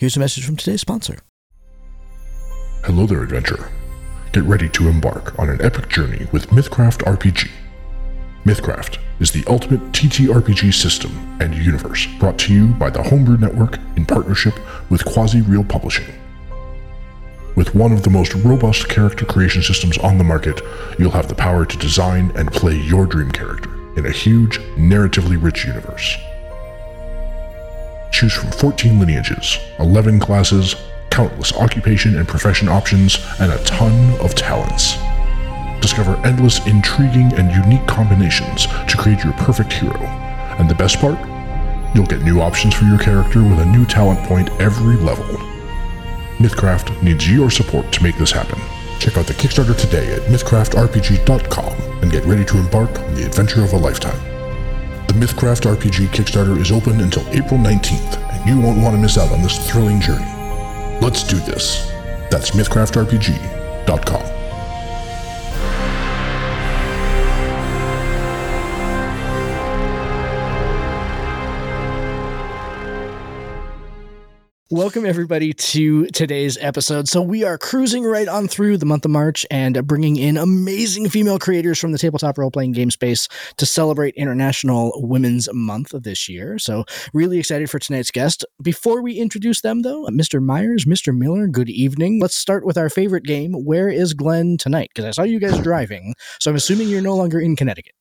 Here's a message from today's sponsor. Hello there, adventurer. Get ready to embark on an epic journey with Mythcraft RPG. Mythcraft is the ultimate TTRPG system and universe brought to you by the Homebrew Network in partnership with Quasi Real Publishing. With one of the most robust character creation systems on the market, you'll have the power to design and play your dream character in a huge, narratively rich universe. Choose from 14 lineages, 11 classes, countless occupation and profession options, and a ton of talents. Discover endless, intriguing, and unique combinations to create your perfect hero. And the best part? You'll get new options for your character with a new talent point every level. Mythcraft needs your support to make this happen. Check out the Kickstarter today at mythcraftrpg.com and get ready to embark on the adventure of a lifetime. The Mythcraft RPG Kickstarter is open until April 19th, and you won't want to miss out on this thrilling journey. Let's do this. That's mythcraftrpg.com. Welcome, everybody, to today's episode. So, we are cruising right on through the month of March and bringing in amazing female creators from the tabletop role playing game space to celebrate International Women's Month of this year. So, really excited for tonight's guest. Before we introduce them, though, Mr. Myers, Mr. Miller, good evening. Let's start with our favorite game. Where is Glen tonight? Because I saw you guys driving. So, I'm assuming you're no longer in Connecticut.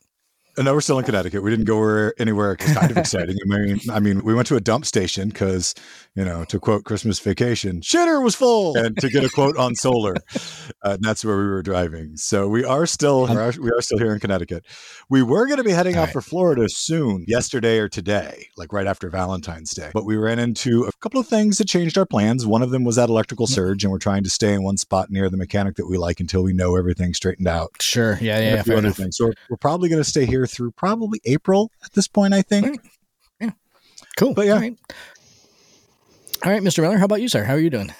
Uh, no, we're still in Connecticut. We didn't go where, anywhere kind of exciting. I mean, I mean, we went to a dump station because, you know, to quote Christmas Vacation, shitter was full, and to get a quote on solar, uh, that's where we were driving. So we are still we are, still here in Connecticut. We were going to be heading All out right. for Florida soon, yesterday or today, like right after Valentine's Day. But we ran into a couple of things that changed our plans. One of them was that electrical surge, and we're trying to stay in one spot near the mechanic that we like until we know everything straightened out Sure. Yeah. Yeah. a few other enough. things. So we're, we're probably going to stay here through probably April at this point, I think. Yeah. Cool. But yeah. Right. All right, Mr. Miller, how about you, sir? How are you doing?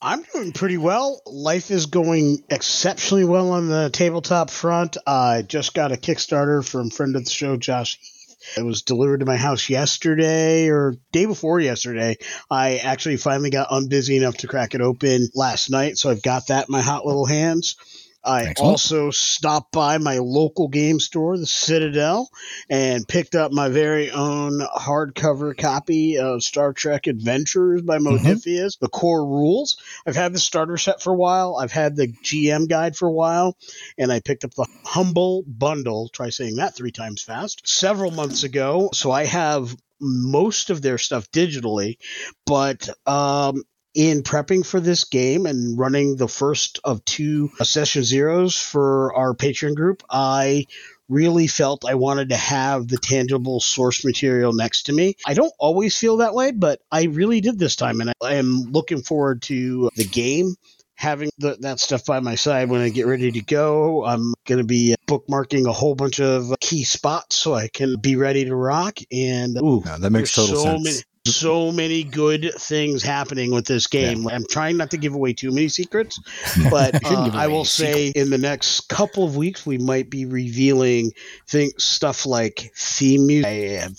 I'm doing pretty well. Life is going exceptionally well on the tabletop front. I just got a Kickstarter from friend of the show, Josh Heath. It was delivered to my house yesterday or day before yesterday. I actually finally got unbusy enough to crack it open last night, so I've got that in my hot little hands. I Excellent. also stopped by my local game store, the Citadel, and picked up my very own hardcover copy of Star Trek Adventures by Mhm. Modiphius, the core rules. I've had the starter set for a while. I've had the GM guide for a while, and I picked up the Humble Bundle. Try saying that three times fast. Several months ago, so I have most of their stuff digitally, but um, in prepping for this game and running the first of two uh, session zeros for our Patreon group, I really felt I wanted to have the tangible source material next to me. I don't always feel that way, but I really did this time, and I am looking forward to the game. Having the, that stuff by my side when I get ready to go, I'm going to be bookmarking a whole bunch of key spots so I can be ready to rock. And ooh, Yeah, that makes total so sense. Many, so many good things happening with this game. I'm trying not to give away too many secrets, but uh, I will say in the next couple of weeks we might be revealing things stuff like theme music. I have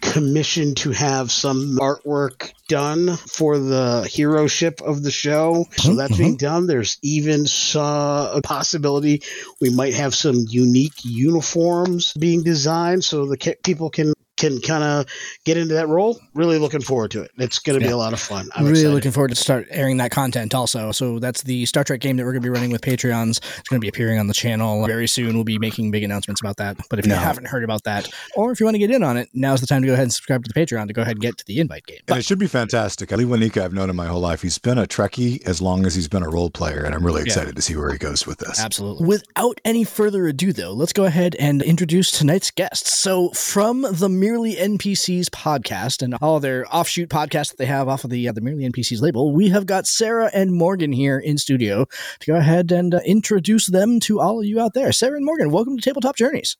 commissioned to have some artwork done for the hero ship of the show. So that's being done. There's even uh, a possibility we might have some unique uniforms being designed so the people can can kind of get into that role. Really looking forward to it. It's going to be a lot of fun. I'm really excited. looking forward to start airing that content also. So that's the Star Trek game that we're going to be running with Patreons. It's going to be appearing on the channel very soon. We'll be making big announcements about that. But if you haven't heard about that, or if you want to get in on it, now's the time to go ahead and subscribe to the Patreon to go ahead and get to the invite game. And it should be fantastic. Lewanika, I've known him my whole life. He's been a Trekkie as long as he's been a role player, and I'm really excited to see where he goes with this. Absolutely. Without any further ado, though, let's go ahead and introduce tonight's guests. So, from the Merely NPCs podcast and all their offshoot podcasts that they have off of the uh, the Merely NPCs label, we have got Sarah and Morgan here in studio to go ahead and uh, introduce them to all of you out there. Sarah and Morgan, welcome to Tabletop Journeys.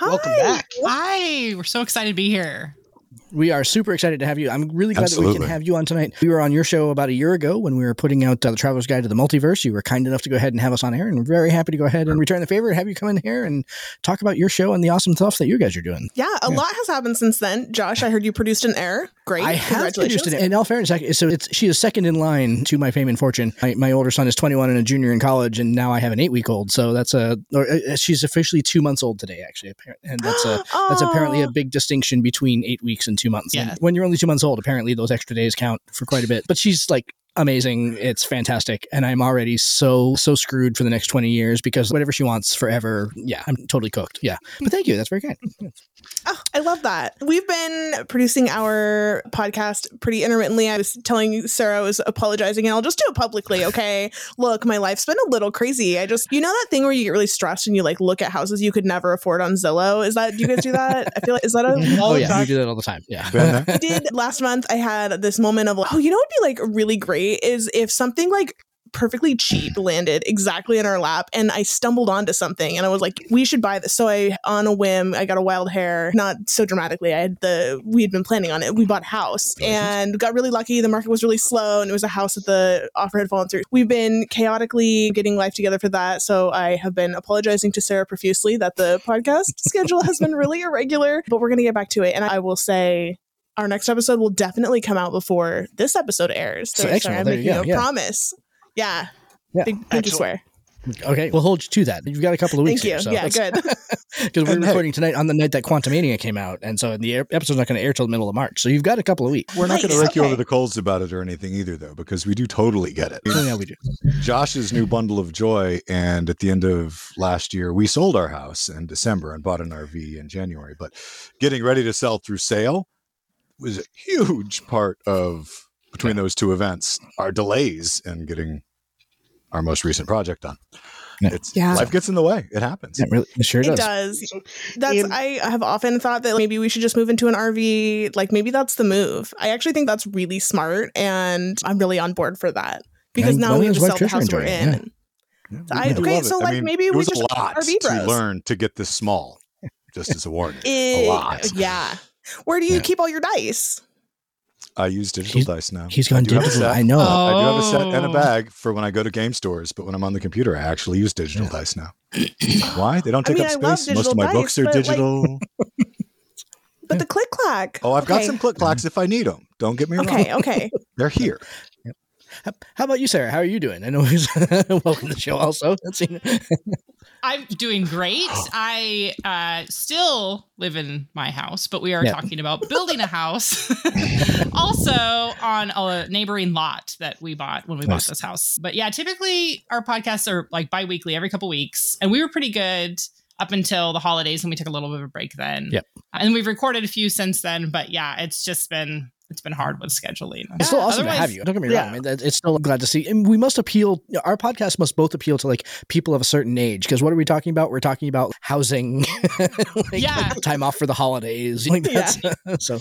Welcome Hi. back. Hi, we're so excited to be here. We are super excited to have you. I'm really glad that we can have you on tonight. We were on your show about a year ago when we were putting out uh, the Traveler's Guide to the Multiverse. You were kind enough to go ahead and have us on heir, and we're very happy to go ahead and return the favor and have you come in here and talk about your show and the awesome stuff that you guys are doing. Yeah, a Yeah. lot has happened since then. Josh, I heard you produced an air. Great. I have Congratulations. produced it. In all fairness, so it's she is second in line to my fame and fortune. My, my older son is 21 and a junior in college, and now I have an eight week old. So that's a or, uh, she's officially two months old today, actually, appar- and that's a that's apparently a big distinction between eight weeks and two months. And Yeah. when you're only two months old, apparently those extra days count for quite a bit. But she's like amazing. It's fantastic. And I'm already so, so screwed for the next 20 years because whatever she wants forever. Yeah, I'm totally cooked. Yeah. But thank you. That's very kind. Oh, I love that. We've been producing our podcast pretty intermittently. I was telling you, Sarah I was apologizing, and I'll just do it publicly. Okay. Look, my life's been a little crazy. I just, you know, that thing where you get really stressed and you like look at houses you could never afford on Zillow. Is that, do you guys do that? I feel like, is that a, Oh, yeah. time. You do that all the time. Yeah. I did last month. I had this moment of like, oh, you know, it'd be like really great is if something like perfectly cheap landed exactly in our lap and I stumbled onto something and I was like, we should buy this. So I, on a whim, I got a wild hair, not so dramatically. I had the, we had been planning on it. We bought a house and got really lucky. The market was really slow and it was a house that the offer had fallen through. We've been chaotically getting life together for that. So I have been apologizing to Sarah profusely that the podcast schedule has been really irregular, but we're going to get back to it. And I will say, our next episode will definitely come out before this episode airs. So So, excellent. sorry, I'm There you making go. a Yeah. promise. Yeah. Yeah. Big pinky Excellent. swear. Okay. We'll hold you to that. You've got a couple of weeks Thank you. here, so yeah, good. because we're recording tonight on the night that Quantumania came out, and so the air- episode's not going to air till the middle of March. So you've got a couple of weeks. We're not going to Nice, rake you over the coals about it or anything either, though, because we do totally get it. So yeah, we do. Josh's new bundle of joy, and at the end of last year, we sold our house in December and bought an RV in January. But getting ready to sell through sale was a huge part of between those two events. Our delays in getting our most recent project done. Yeah. It's Yeah. life gets in the way. It happens. Yeah, really, it sure It does. does. That's in- I have often thought that maybe we should just move into an RV. Like maybe that's the move. I actually think that's really smart and I'm really on board for that. Because now we have to his sell the wife Trish house we're it, in. yeah. And Yeah, I- do okay, love it. so, I like, mean, maybe it we was just a lot RV to learn to get this small. Just as a warning, It- a lot. Yeah. Where do you Yeah. keep all your dice? I use digital He's- dice now. He's I gone do have digital. I know. it. I do have a set and a Oh. bag for when I go to game stores, but when I'm on the computer, I actually use digital Yeah. dice now. Why? They don't I take mean, up space. Most of my dice, books are but, like- digital. But the click clack. oh, I've got some click clacks mm-hmm. if I need them. Don't get me wrong. Okay, okay. They're here. How, how about you, Sarah? How are you doing? I know he's welcome to the show. Also, I'm doing great. I uh, still live in my house, but we are Yeah. talking about building a house also on a neighboring lot that we bought when we Nice. bought this house. But yeah, typically our podcasts are like bi weekly, every couple weeks. And we were pretty good up until the holidays and we took a little bit of a break then. Yep. And we've recorded a few since then. But yeah, it's just been it's been hard with scheduling. It's still awesome to have you. Don't get me Yeah. wrong. I mean, it's still glad to see. And we must appeal. Our podcast must both appeal to like people of a certain age. Because what are we talking about? We're talking about housing, like, Yeah. time off for the holidays. Like Yeah. so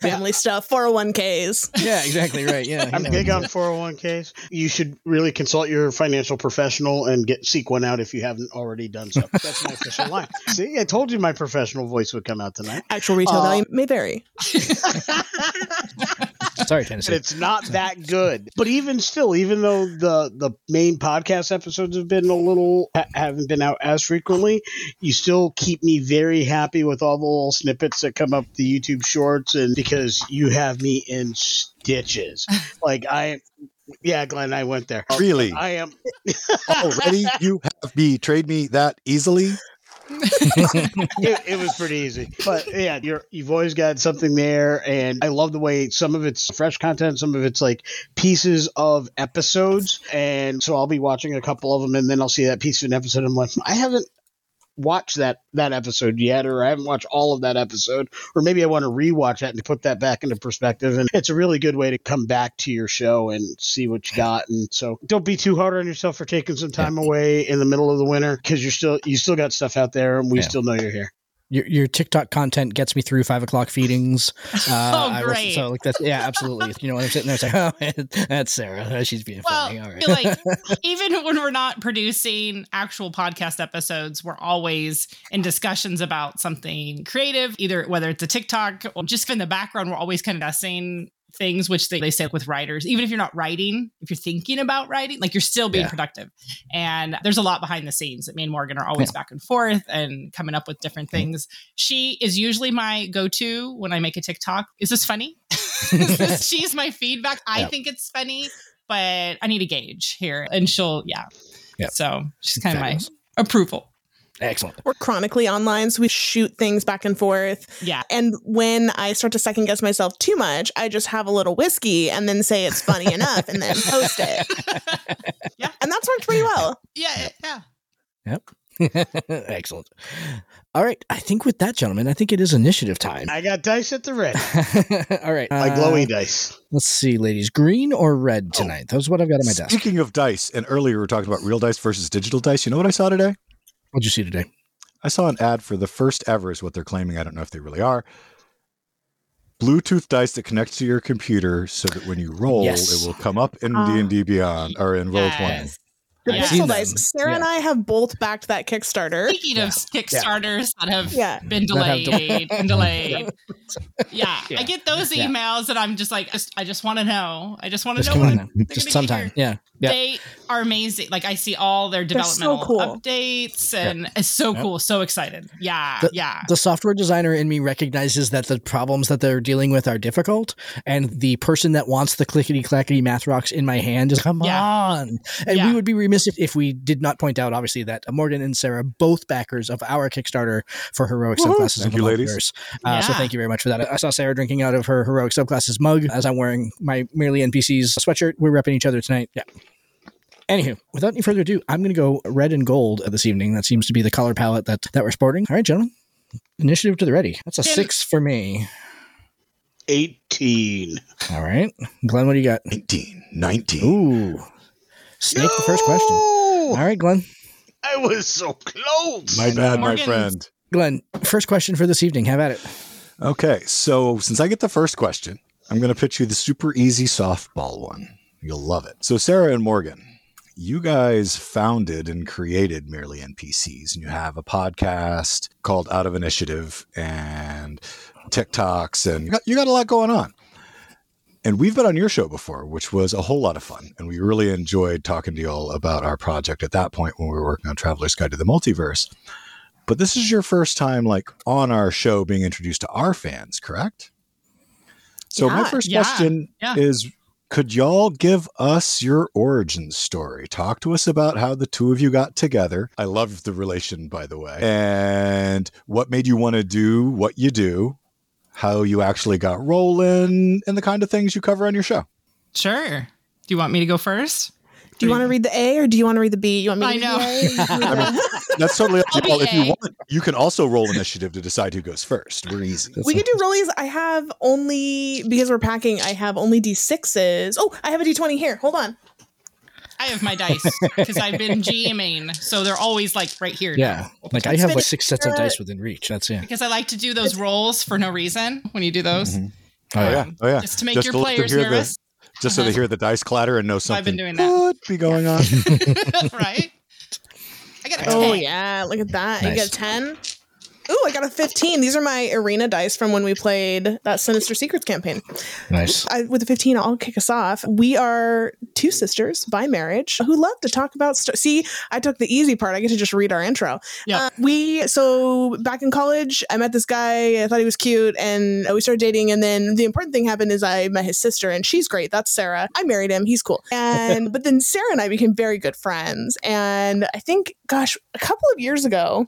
Family stuff, 401ks. yeah, exactly right. Yeah, I'm big on 401ks. You should really consult your financial professional and get seek one out if you haven't already done so. That's my official line. See, I told you my professional voice would come out tonight. Actual retail Uh, value may vary. Sorry, and Tennessee. it's not that good. But even still, even though the the main podcast episodes have been a little ha- haven't been out as frequently, you still keep me very happy with all the little snippets that come up the YouTube shorts, and because you have me in stitches. like I, yeah, Glen, I went there. Really? I am. Already you have betrayed me that easily? it, it was pretty easy. But yeah, you're you've always got something there, and I love the way some of it's fresh content, some of it's like pieces of episodes, and so I'll be watching a couple of them, and then I'll see that piece of an episode. And I'm like, I haven't watched that that episode yet, or I haven't watched all of that episode, or maybe I want to rewatch that and put that back into perspective. And it's a really good way to come back to your show and see what you got. And so don't be too hard on yourself for taking some time away in the middle of the winter because you're still you still got stuff out there, and we Yeah. still know you're here. Your, your TikTok content gets me through five o'clock feedings. Uh, Oh, great. so like that's yeah, absolutely. You know, when I'm sitting there saying, "Oh, that's Sarah. She's being Well, funny." All right. like even when we're not producing actual podcast episodes, we're always in discussions about something creative, either whether it's a TikTok or just in the background, we're always kind of discussing things which they, they say with writers even if you're not writing if you're thinking about writing like you're still being Yeah. productive and there's a lot behind the scenes that me and morgan are always back and forth and coming up with different mm-hmm. things she is usually my go-to when i make a tiktok is this funny Is this- she's my feedback i Yeah. think it's funny but I need a gauge here. And she'll, yeah. So she's kind of my approval. Excellent. We're chronically online, so we shoot things back and forth. Yeah. And when I start to second guess myself too much, I just have a little whiskey and then say it's funny enough and then post it. Yeah. And that's worked pretty well. Yeah. Yeah. Yep. Excellent. All right. I think with that, gentlemen, I think it is initiative time. I got dice at the ready. All right. My uh, glowy dice. Let's see, ladies. Green or red tonight? That's what I've got on my desk. Speaking of dice, and earlier we were talking about real dice versus digital dice. You know what I saw today? What'd you see today? I saw an ad for the first ever, is what they're claiming. I don't know if they really are. Bluetooth dice that connects to your computer so that when you roll, Yes. it will come up in Ah. D and D Beyond or in Roll20. Yes. The I've pixel dice. Sarah and I have both backed that Kickstarter. Speaking of Kickstarters that have Yeah. been That have delayed and delayed. Yeah. Yeah. I get those Yeah. emails and I'm just like, I just want to know. I just want to know what on now. they're Just gonna sometime. Yeah. Yeah. They are amazing. Like I see all their They're so developmental cool. updates and it's so Yep. cool. So excited. Yeah. The- yeah. the software designer in me recognizes that the problems that they're dealing with are difficult, and the person that wants the clickety clackety math rocks in my hand is come Yeah. on. And Yeah. we would be remiss if, if we did not point out, obviously, that Morgan and Sarah, both backers of our Kickstarter for heroic Woohoo. subclasses Thank you, ladies. Multiverse. Uh, So thank you very much for that. I saw Sarah drinking out of her heroic subclasses mug as I'm wearing my merely NPCs sweatshirt. We're repping each other tonight. Yeah. Anywho, without any further ado, I'm going to go red and gold this evening. That seems to be the color palette that, that we're sporting. All right, gentlemen. Initiative to the ready. That's a six for me. 18. All right. Glen, what do you got? 19, 19. Ooh. Snake the first question. All right, No! Glen. I was so close. My bad, my friend. Glen, first question for this evening. Have at it. Okay, so since I get the first question, I'm going to pitch you the super easy softball one. You'll love it. So, Sarah and Morgan, you guys founded and created Merely NPCs, and you have a podcast called Out of Initiative and TikToks, and you got, you got a lot going on. And we've been on your show before, which was a whole lot of fun. And we really enjoyed talking to you all about our project at that point when we were working on Traveler's Guide to the Multiverse. But this is your first time like on our show being introduced to our fans, correct? So my first yeah, question yeah. is could y'all give us your origin story? Talk to us about how the two of you got together. I love the relation, by the way. And what made you want to do what you do, how you actually got rolling, and the kind of things you cover on your show. Sure. Do you want me to go first? Do you want to read the A or do you want to read the B? You want me to I read know. the A? You can read I mean, That's totally up to you. Well, if you want, you can also roll initiative to decide who goes first. We're easy. That's we can do rollies. I have only because we're packing. I have only d6s. Oh, I have a d20 here. Hold on. I have my dice because I've been GMing, so they're always like right here. now. Yeah, like I have like six sets of dice within reach. That's it. Because I like to do those rolls for no reason when you do those. Oh, Oh yeah. yeah, oh yeah. Just to make Just your to players hear the- nervous. Just so they Uh-huh. hear the dice clatter and know So I've been something doing that. could be going on. right? I got a Oh 10. yeah, look at that. You Nice. get a 10. Ooh, I got a 15. These are my arena dice from when we played that Sinister Secrets campaign. Nice. I, with the 15, I'll kick us off. We are two sisters by marriage who love to talk about. St- See, I took the easy part. I get to just read our intro. Yeah. Uh, we so back in college, I met this guy. I thought he was cute, and we started dating. And then the important thing happened is I met his sister, and she's great. That's Sarah. I married him. He's cool. And but then Sarah and I became very good friends. And I think, gosh, a couple of years ago,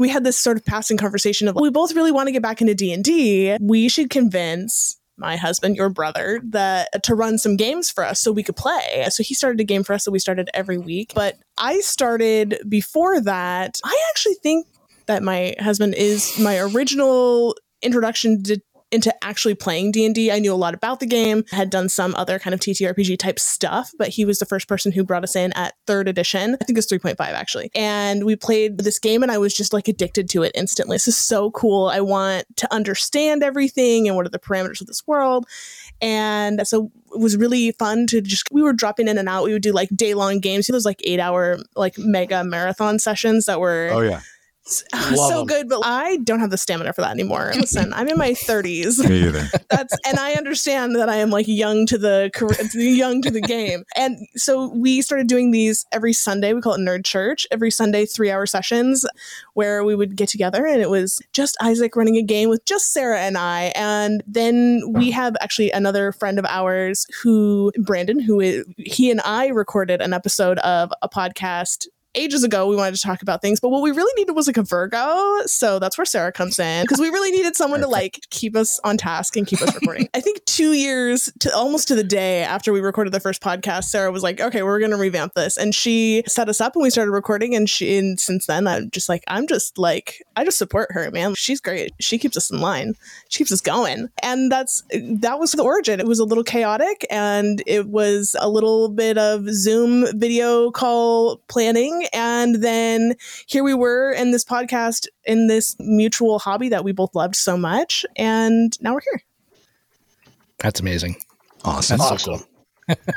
we had this sort of passing conversation of we both really want to get back into D&D. We should convince my husband, your brother, that to run some games for us so we could play. So he started a game for us that we started every week. But I started before that. I actually think that my husband is my original introduction to into actually playing D&D. I knew a lot about the game, had done some other kind of TTRPG type stuff, but he was the first person who brought us in at 3rd edition. I think it's 3.5 actually. And we played this game and I was just like addicted to it instantly. This is so cool. I want to understand everything and what are the parameters of this world. And so it was really fun to just we were dropping in and out. We would do like day long games. Those like 8-hour like mega marathon sessions that were Oh yeah, Ah, Love so 'em. good, but I don't have the stamina for that anymore. Listen, I'm in my 30s. me either. That's and I understand that I am like young to the young to the game. And so we started doing these every Sunday. We call it Nerd Church. Every Sunday, three hour sessions where we would get together, and it was just Isaac running a game with just Sarah and I. And then we have actually another friend of ours who Brandon, who is, he and I recorded an episode of a podcast ages ago we wanted to talk about things but what we really needed was like a virgo. So that's where sarah comes in because we really needed someone to like keep us on task and keep us recording. I think two years to almost to the day after we recorded the first podcast sarah was like okay we're gonna revamp this. And she set us up and we started recording and she and since then i'm just like i'm just like i just support her man. She's great. She keeps us in line. She keeps us going. And that's that was the origin. It was a little chaotic and it was a little bit of zoom video call planning and then here we were in this podcast in this mutual hobby that we both loved so much and now we're here That's amazing. Awesome. That's so Awesome. cool.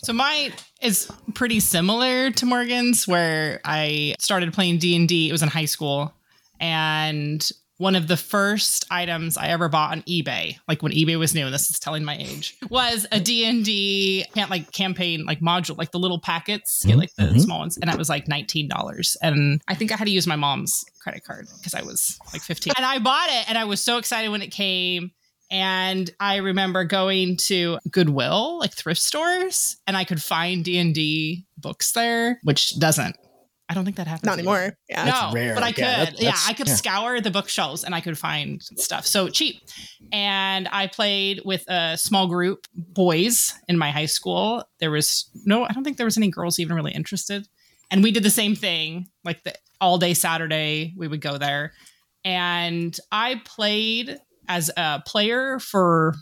So mine is pretty similar to Morgan's, where I started playing D and D. It was in high school, and one of the first items I ever bought on eBay, like when eBay was new, and this is telling my age, was a D and D can't like campaign like module, like the little packets, get, like the Mhm. small ones, and it was like nineteen dollars. And I think I had to use my mom's credit card because I was like fifteen, and I bought it, and I was so excited when it came. And I remember going to Goodwill, like thrift stores, and I could find D and D books there, which doesn't. I don't think that happens not anymore yeah That's no, rare. but I Yeah, could. that- yeah, I could yeah. scour the bookshelves and I could find stuff. So cheap. And I played with a small group boys in my high school. There was no, I don't think there was any girls even really interested. And we did the same thing, like the all day Saturday, we would go there. And I played as a player for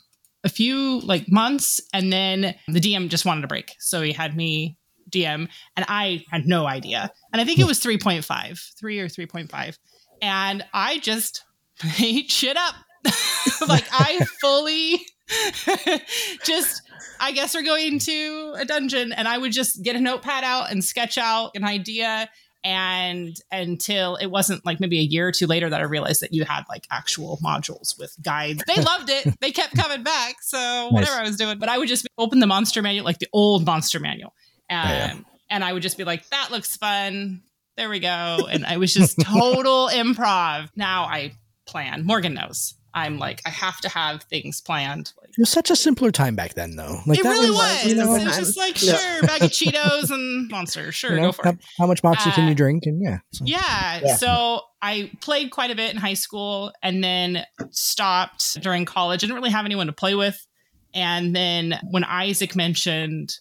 a few like months and then the DM just wanted a break. So he had me DM and I had no idea. And I think it was 3.5, 3 or 3.5. And I just made shit up. like I fully just I guess we're going to a dungeon and I would just get a notepad out and sketch out an idea and until it wasn't like maybe a year or two later that I realized that you had like actual modules with guides. They loved it. They kept coming back. So whatever I was doing, but I would just open the monster manual, like the old monster manual. Um. And I would just be like, that looks fun. There we go. And I was just total improv. Now I plan. Morgan knows. I'm like, I have to have things planned. Like, It was such a simpler time back then, though. Like it that really was, was. you know, it was just like, Yeah. sure, bag of Cheetos and Monster. Sure, you know, go for how, it. how much moxie can Uh, you drink? And yeah, so- Yeah. Yeah. So I played quite a bit in high school and then stopped during college. I didn't really have anyone to play with. And then when Isaac mentioned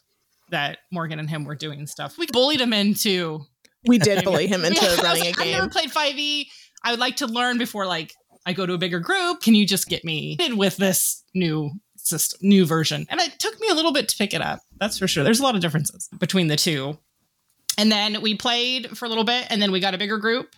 that Morgan and him were doing stuff. We bullied him into. We did bully him into Yeah, running a like, I've never played 5e. I would like to learn before like I go to a bigger group. Can you just get me in with this new system, new version? And it took me a little bit to pick it up. That's for sure. There's a lot of differences between the two. And then we played for a little bit, and then we got a bigger group,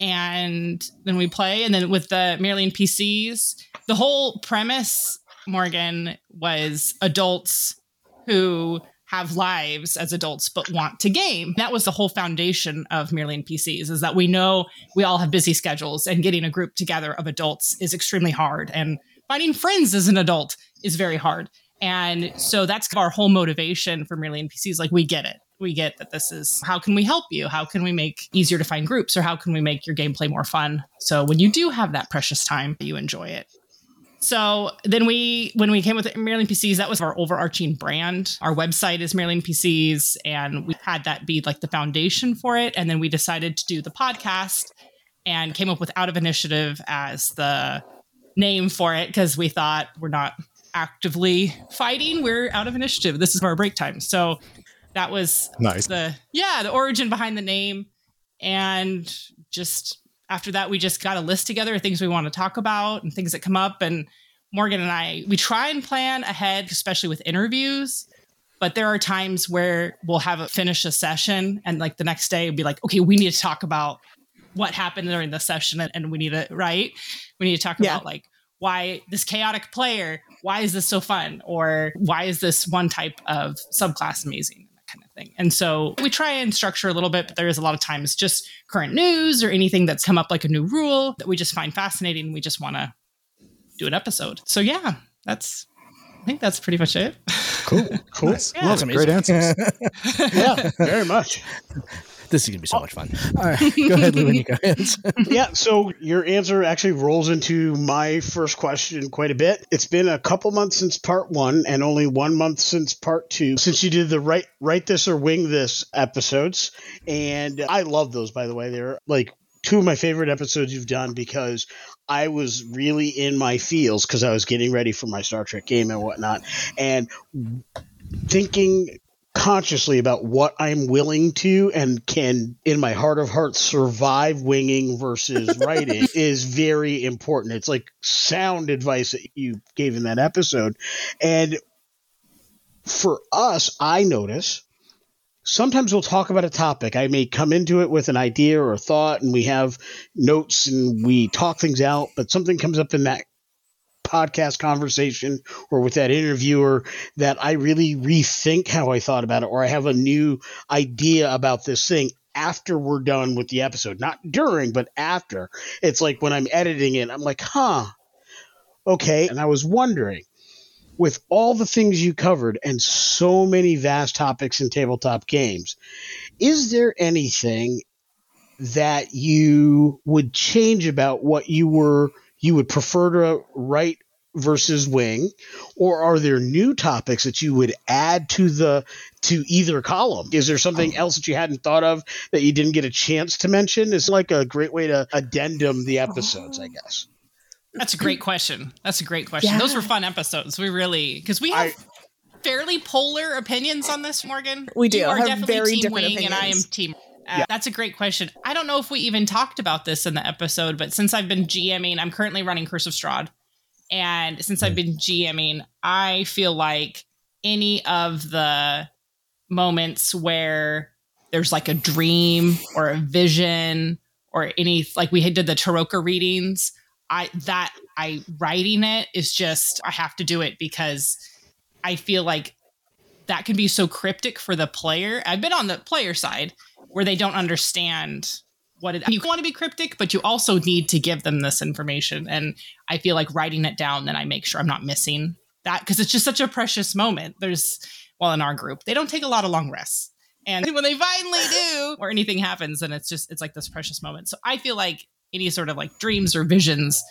and then we play, and then with the Merely NPCs, the whole premise, Morgan, was adults who have lives as adults but want to game. That was the whole foundation of Merely NPCs is that we know we all have busy schedules and getting a group together of adults is extremely hard and finding friends as an adult is very hard. And so that's our whole motivation for Merely NPCs like we get it. We get that this is how can we help you? How can we make easier to find groups or how can we make your gameplay more fun? So when you do have that precious time, you enjoy it. So then we, when we came with Merely NPCs, that was our overarching brand. Our website is Merely NPCs, and we had that be like the foundation for it. And then we decided to do the podcast and came up with Out of Initiative as the name for it because we thought we're not actively fighting, we're out of initiative. This is our break time. So that was Nice. the yeah the origin behind the name and just after that we just got a list together of things we want to talk about and things that come up and morgan and i we try and plan ahead especially with interviews but there are times where we'll have a finish a session and like the next day it'll be like okay we need to talk about what happened during the session and, and we need to right? We need to talk Yeah. about like why this chaotic player why is this so fun? Or why is this one type of subclass amazing that kind of thing and so we try and structure a little bit but there is a lot of times just current news or anything that's come up like a new rule that we just find fascinating we just want to do an episode so yeah that's i think that's pretty much it Cool. Cool. Nice. Yeah. Well, great answers. Yeah, very much. This is gonna be so much fun. All right, go ahead, Lou, when you go yeah, so your answer actually rolls into my first question quite a bit. It's been a couple months since part one and only one month since part two, since you did the write write this or wing this episodes. And I love those by the way. They're like two of my favorite episodes you've done because I was really in my feels because I was getting ready for my Star Trek game and whatnot. And thinking consciously about what I'm willing to and can, in my heart of hearts, survive winging versus writing is very important. It's like sound advice that you gave in that episode. And for us, I notice sometimes we'll talk about a topic. I may come into it with an idea or a thought, and we have notes and we talk things out, but something comes up in that podcast conversation or with that interviewer that I really rethink how I thought about it, or I have a new idea about this thing after we're done with the episode. Not during, but after. It's like when I'm editing it, I'm like, huh, okay. And I was wondering, with all the things you covered and so many vast topics in tabletop games, is there anything that you would change about what you were you would prefer to write versus wing or are there new topics that you would add to the to either column is there something oh. else that you hadn't thought of that you didn't get a chance to mention it's like a great way to addendum the episodes i guess That's a great question. That's a great question. Yeah. Those were fun episodes. We really because we have I- fairly polar opinions on this, Morgan. We do. You are Have definitely very team different wing, and I am team. Uh, That's a great question. I don't know if we even talked about this in the episode, but since I've been GMing, I'm currently running Curse of Strahd, and since I've been GMing, I feel like any of the moments where there's like a dream or a vision or any like we did the Tarokka readings I that I writing it is just I have to do it because I feel like that can be so cryptic for the player. I've been on the player side where they don't understand what it you want to be cryptic, but you also need to give them this information. And I feel like writing it down, then I make sure I'm not missing that because it's just such a precious moment. There's well in our group, they don't take a lot of long rests. And when they finally do, or anything happens, and it's just it's like this precious moment. So I feel like any sort of like dreams or visions,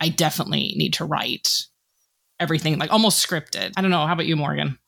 I definitely need to write everything like almost scripted. I don't know. How about you, Morgan?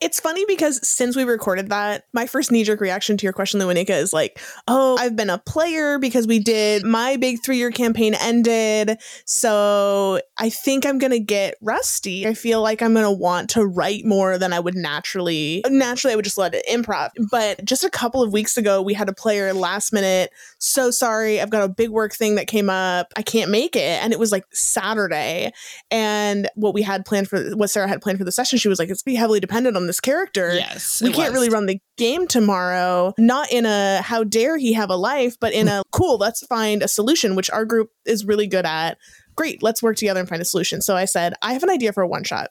It's funny because since we recorded that, my first knee jerk reaction to your question, Lewanika, is like, oh, I've been a player because we did my big three year campaign ended. So I think I'm going to get rusty. I feel like I'm going to want to write more than I would naturally. Naturally, I would just let it improv. But just a couple of weeks ago, we had a player last minute. So sorry, I've got a big work thing that came up. I can't make it. And it was like Saturday. And what we had planned for what Sarah had planned for the session, she was like, it's be heavily dependent on this character. Yes. we can't was. really run the game tomorrow. Not in a how dare he have a life, but in a cool, let's find a solution, which our group is really good at. Great, let's work together and find a solution. So I said, I have an idea for a one shot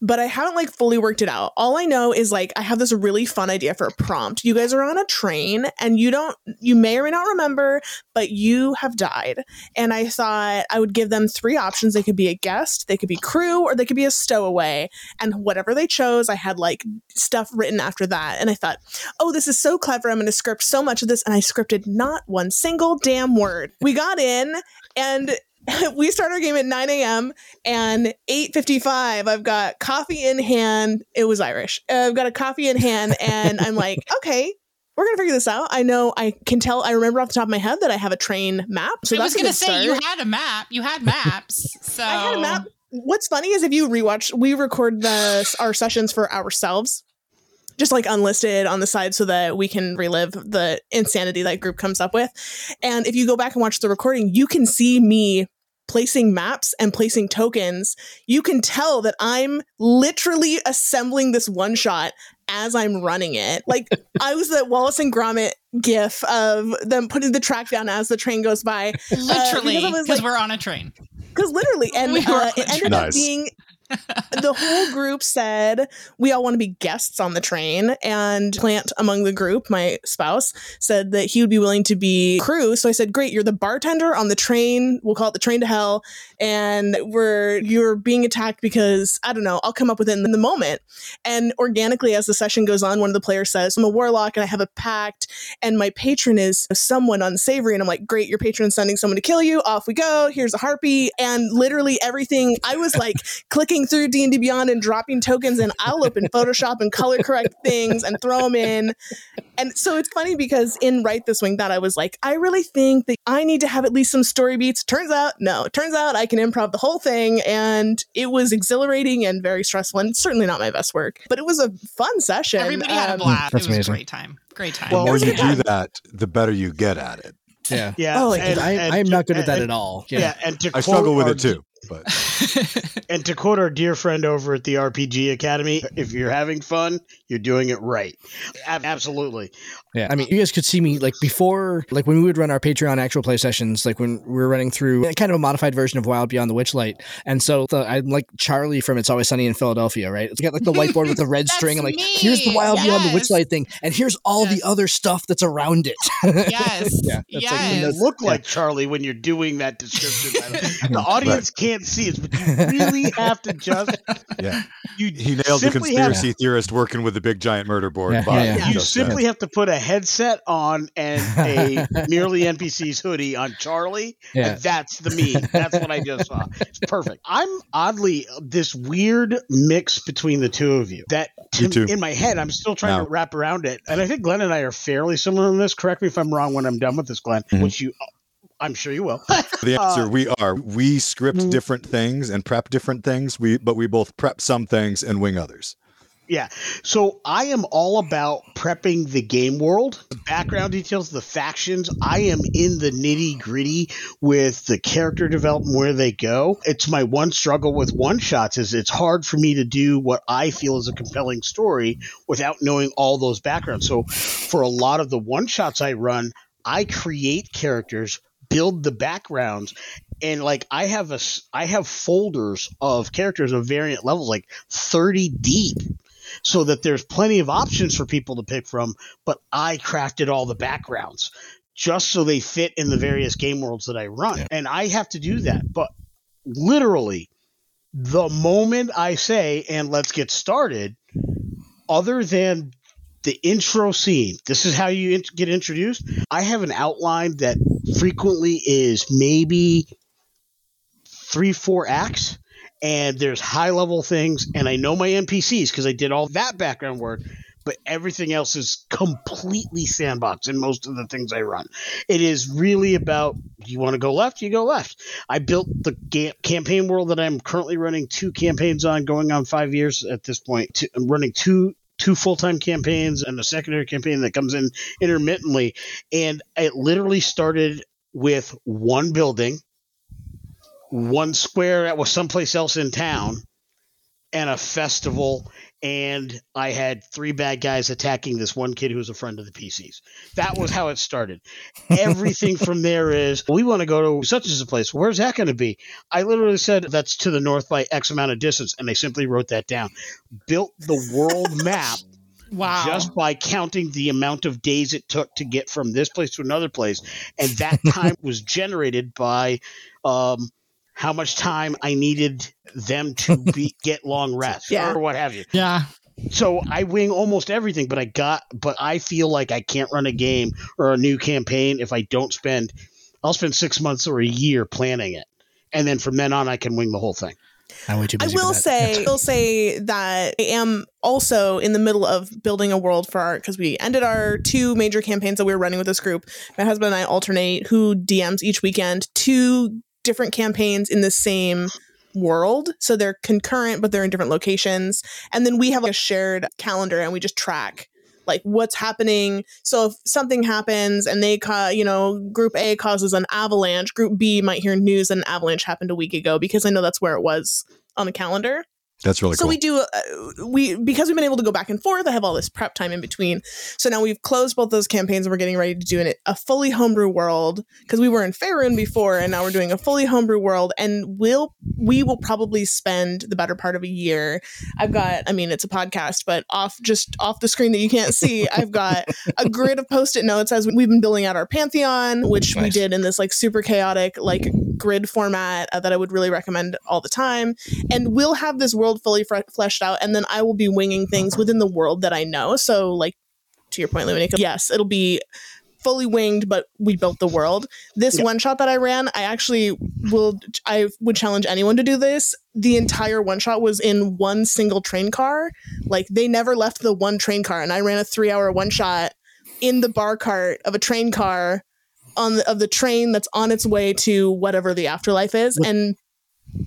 but I haven't like fully worked it out. All I know is like I have this really fun idea for a prompt. You guys are on a train and you don't you may or may not remember, but you have died. And I thought I would give them three options. They could be a guest, they could be crew, or they could be a stowaway. And whatever they chose, I had like stuff written after that. And I thought, oh, this is so clever. I'm gonna script so much of this. And I scripted not one single damn word. We got in and we start our game at 9 a.m. and 8:55. I've got coffee in hand. It was Irish. I've got a coffee in hand, and I'm like, okay, we're gonna figure this out. I know. I can tell. I remember off the top of my head that I have a train map. So I was that's a gonna say start. you had a map. You had maps. So I had a map. What's funny is if you rewatch, we record the our sessions for ourselves, just like unlisted on the side, so that we can relive the insanity that group comes up with. And if you go back and watch the recording, you can see me placing maps and placing tokens. You can tell that I'm literally assembling this one shot as I'm running it. Like I was the Wallace and Gromit gif of them putting the track down as the train goes by. Literally, because I because was like- we're on a train. Because literally, and We uh, it ended Nice. up being the whole group said we all want to be guests on the train, and Plant among the group, my spouse, said that he would be willing to be crew. So I said, "Great, you're the bartender on the train. We'll call it the train to hell, and we're you're being attacked because I don't know. I'll come up with it in the moment." And organically, as the session goes on, one of the players says, "I'm a warlock and I have a pact, and my patron is someone unsavory." And I'm like, "Great, your patron's sending someone to kill you. Off we go. Here's a harpy." And literally everything, I was like clicking through D and D Beyond and dropping tokens, and I'll open Photoshop and color correct things and throw them in. And so it's funny because in Write This Wing that I was like, I really think that I need to have at least some story beats. Turns out, no. Turns out I can improv the whole thing, and it was exhilarating and very stressful, and certainly not my best work, but it was a fun session. Everybody had a Um, blast. that's it was amazing. a great time. Great time. The Well, more you do that, the better you get at it. Yeah. Yeah, Oh, like, and- I, and I'm not good at that and- at all. Yeah. Yeah. and to I struggle with our- it too, but And to quote our dear friend over at the RPG Academy, if you're having fun, you're doing it right. Absolutely. Yeah, I mean, you guys could see me like before, like when we would run our Patreon actual play sessions, like when we were running through kind of a modified version of Wild Beyond the Witchlight. And so the, I'm like Charlie from It's Always Sunny in Philadelphia, right? It's got like the whiteboard with the red That's string, and like me. here's the Wild Beyond the Yes. Witchlight thing, and here's all Yes. the other stuff that's around it. yes. Yeah, that's like yes. You look like Charlie when you're doing that description. the audience can't see it, but you really have to just yeah, you he nailed the simply have conspiracy theorist working with the big giant murder board. Yeah, Bob yeah, yeah. you just said. simply have to put a headset on and a merely NPC's hoodie on Charlie, Yeah. and that's the me. That's what I just saw. It's perfect. I'm oddly this weird mix between the two of you. That to- too. in my head, I'm still trying No. to wrap around it, and I think Glen and I are fairly similar in this. Correct me if I'm wrong when I'm done with this, Glen. Mhm. Which you, I'm sure you will. The answer Uh, we are. We script Mhm. different things and prep different things. We but we both prep some things and wing others. Yeah. So I am all about prepping the game world, the background details, the factions. I am in the nitty gritty with the character development, where they go. It's my one struggle with one shots is it's hard for me to do what I feel is a compelling story without knowing all those backgrounds. So for a lot of the one shots I run, I create characters, build the backgrounds, and like I have a I have folders of characters of variant levels, like 30 deep so that there's plenty of options for people to pick from, but I crafted all the backgrounds just so they fit in the various game worlds that I run. Yeah. And I have to do that. But literally, the moment I say, and let's get started, other than the intro scene, this is how you int- get introduced. I have an outline that frequently is maybe three, four acts. And there's high level things, and I know my NPCs because I did all that background work. But everything else is completely sandbox in most of the things I run. It is really about you want to go left, you go left. I built the ga- campaign world that I'm currently running two campaigns on, going on five years at this point. I'm running two two full-time campaigns and a secondary campaign that comes in intermittently and it literally started with one building one square that was someplace else in town and a festival and I had three bad guys attacking this one kid who was a friend of the PCs. That was how it started. Everything from there is we want to go to such as a place. Where's that going to be? I literally said that's to the north by X amount of distance, and they simply wrote that down. Built the world map Wow. just by counting the amount of days it took to get from this place to another place, and that time was generated by um, how much time I needed them to be get long rest Yeah. or what have you. yeah. So I wing almost everything, but I got but I feel like I can't run a game or a new campaign if I don't spend I'll spend six months or a year planning it. And then from then on I can wing the whole thing. I'm way too I busy for will say, I will say that I am also in the middle of building a world for art because we ended our two major campaigns that we were running with this group. My husband and I alternate who DMs each weekend, two different campaigns in the same world. So they're concurrent, but they're in different locations. And then we have a shared calendar and we just track like what's happening. So if something happens and they, ca- you know, group A causes an avalanche, group B might hear news that an avalanche happened a week ago because I know that's where it was on the calendar. That's really cool. so cool. we do uh, we because we've been able to go back and forth. I have all this prep time in between. So now we've closed both those campaigns and we're getting ready to do an, a fully homebrew world because we were in Faerun before and now we're doing a fully homebrew world and we'll we will probably spend the better part of a year. I've got I mean it's a podcast but off just off the screen that you can't see I've got a grid of post-it notes as we've been building out our pantheon which we did in this like super chaotic like grid format uh, that I would really recommend all the time and we'll have this world fully fre- fleshed out and then i will be winging things within the world that i know. So like to your point Lewanika, yes it'll be fully winged but we built the world. This one shot that i ran i actually will i would challenge anyone to do this. The entire one shot was in one single train car. Like they never left the one train car and i ran a three hour one shot in the bar cart of a train car on the, of the train that's on its way to whatever the afterlife is and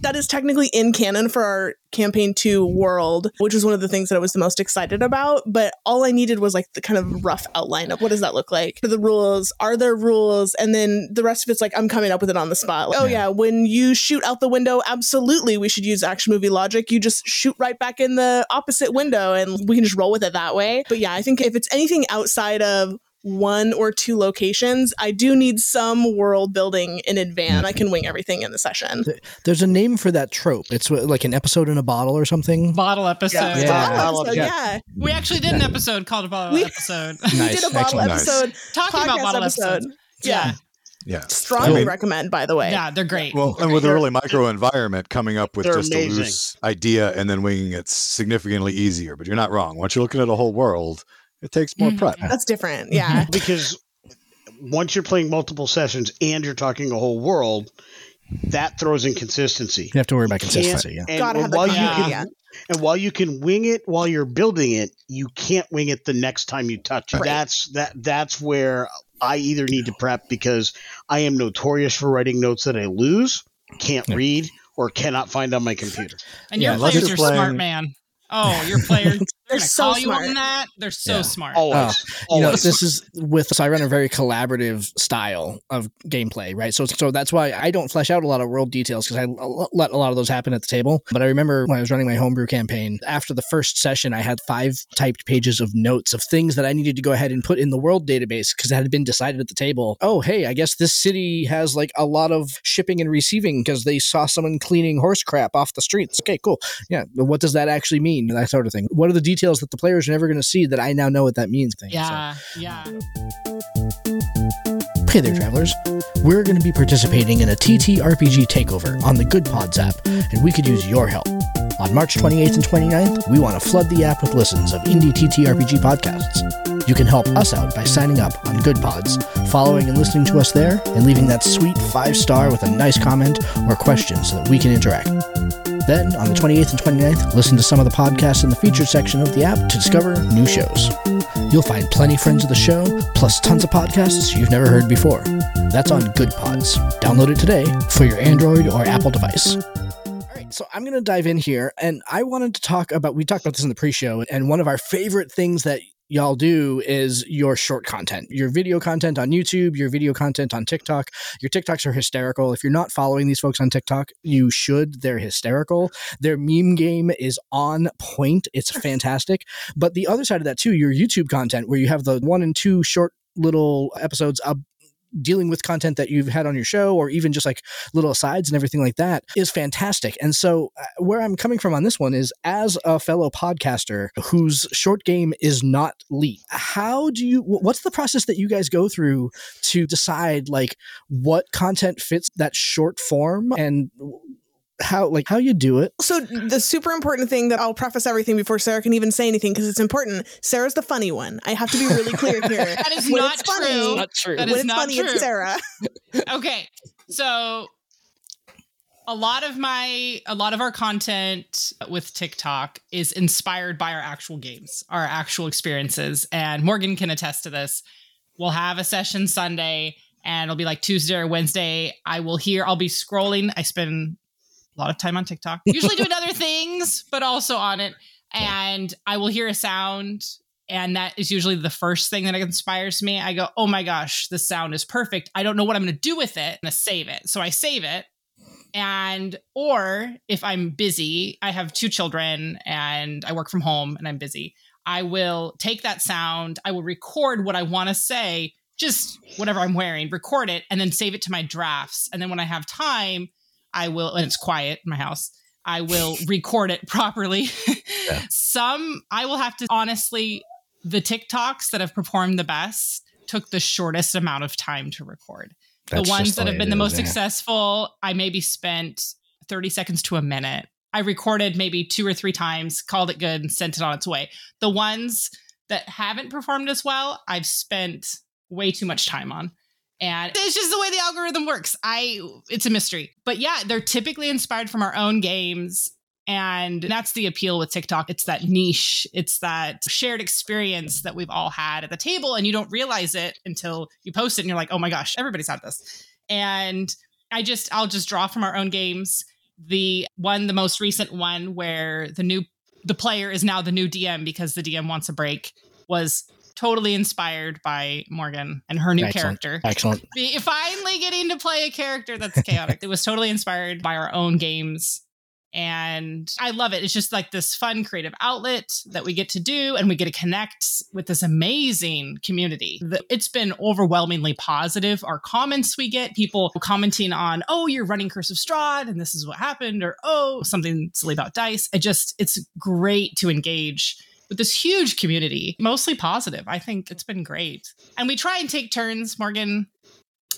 that is technically in canon for our campaign 2 world which was one of the things that i was the most excited about. But all i needed was like the kind of rough outline of what does that look like? The rules are there rules? And then the rest of it's like i'm coming up with it on the spot. Like, oh yeah when you shoot out the window absolutely we should use action movie logic. You just shoot right back in the opposite window and we can just roll with it that way. But yeah i think if it's anything outside of one or two locations, I do need some world building in advance. I mm-hmm. can wing everything in the session. There's a name for that trope. It's like an episode in a bottle or something. Bottle episode. Yeah. Yeah. Bottle episode, that. yeah. We actually did an episode called a bottle We- episode. We Nice. did a bottle Excellent. Nice. episode. Talking about bottle episode. episodes. Yeah. yeah. Strongly I mean- recommend, by the way. Yeah, they're great. Well, and with a really micro environment, coming up with They're just amazing. a loose idea and then winging it's significantly easier. But you're not wrong. Once you're looking at a whole world, it takes more Mhm. prep. That's different. Yeah. because once you're playing multiple sessions and you're talking a whole world, that throws inconsistency. You have to worry about consistency. Yeah. And Gotta have the while you can, yeah. and while you can wing it while you're building it, you can't wing it the next time you touch it. Right. That's that. That's where I either need to prep because I am notorious for writing notes that I lose, can't Yeah. read, or cannot find on my computer. and yeah, your players you're are smart, man. Oh, your players. They're They're so call you smart. on that. They're so Yeah. smart. Always, oh, You know, this is with so I run a very collaborative style of gameplay, right? So so that's why I don't flesh out a lot of world details because I let a lot of those happen at the table. But I remember when I was running my homebrew campaign, after the first session, I had five typed pages of notes of things that I needed to go ahead and put in the world database because it had been decided at the table. Oh, hey, I guess this city has like a lot of shipping and receiving because they saw someone cleaning horse crap off the streets. Okay, cool. Yeah, but what does that actually mean? That sort of thing. What are the details that the players are never going to see that I now know what that means? Thing. So- Yeah, yeah. Hey there, travelers. We're going to be participating in a TTRPG takeover on the Good Pods app, and we could use your help. On March 28th and 29th, we want to flood the app with listens of indie TTRPG podcasts. You can help us out by signing up on Good Pods, following and listening to us there, and leaving that sweet five star with a nice comment or question so that we can interact. Then, on the 28th and 29th, listen to some of the podcasts in the featured section of the app to discover new shows. You'll find plenty friends of the show, plus tons of podcasts you've never heard before. That's on Good Pods. Download it today for your Android or Apple device. All right, so I'm going to dive in here, and I wanted to talk about. We talked about this in the pre-show, and one of our favorite things that y'all do is your short content, your video content on YouTube, your video content on TikTok. Your TikToks are hysterical. If you're not following these folks on TikTok, you should. They're hysterical. Their meme game is on point. It's fantastic. But the other side of that too, your YouTube content where you have the one and two short little episodes of dealing with content that you've had on your show or even just like little asides and everything like that is fantastic. And so uh, where I'm coming from on this one is as a fellow podcaster whose short game is not lead, how do you what's the process that you guys go through to decide like what content fits that short form and how like how you do it. So the super important thing that I'll preface everything before Sarah can even say anything because it's important. Sarah's the funny one. I have to be really clear here. that is when not it's funny, true. Not true. That when is it's not funny, true. it's Sarah. okay so a lot of my a lot of our content with tiktok is inspired by our actual games our actual experiences and morgan can attest to this we'll have a session sunday and it'll be like tuesday or wednesday i will hear i'll be scrolling i spend a lot of time on tiktok usually doing other things but also on it and i will hear a sound and that is usually the first thing that inspires me. I go, oh my gosh, this sound is perfect. I don't know what I'm going to do with it. I'm going to save it. So I save it. And, or if I'm busy, I have two children and I work from home and I'm busy, I will take that sound, I will record what I want to say, just whatever I'm wearing, record it, and then save it to my drafts. And then when I have time, I will, and it's quiet in my house. I will record it properly. Yeah. Some I will have to honestly the TikToks that have performed the best took the shortest amount of time to record. That's the ones that have been the most successful, I maybe spent 30 seconds to a minute. I recorded maybe two or three times, called it good, and sent it on its way. The ones that haven't performed as well, I've spent way too much time on. And it's just the way the algorithm works. I it's a mystery. But yeah, they're typically inspired from our own games. And that's the appeal with TikTok. It's that niche, it's that shared experience that we've all had at the table, and you don't realize it until you post it and you're like, oh my gosh, everybody's had this. And I just, I'll just draw from our own games. The one, the most recent one where the new, the player is now the new DM because the DM wants a break was totally inspired by Morgan and her new Excellent. character. Excellent. Finally getting to play a character that's chaotic. it was totally inspired by our own games. And I love it. It's just like this fun creative outlet that we get to do, and we get to connect with this amazing community. It's been overwhelmingly positive. Our comments we get, people commenting on, oh, you're running Curse of Strahd, and this is what happened, or oh, something silly about dice. It just, it's great to engage with this huge community, mostly positive. I think it's been great. And we try and take turns. Morgan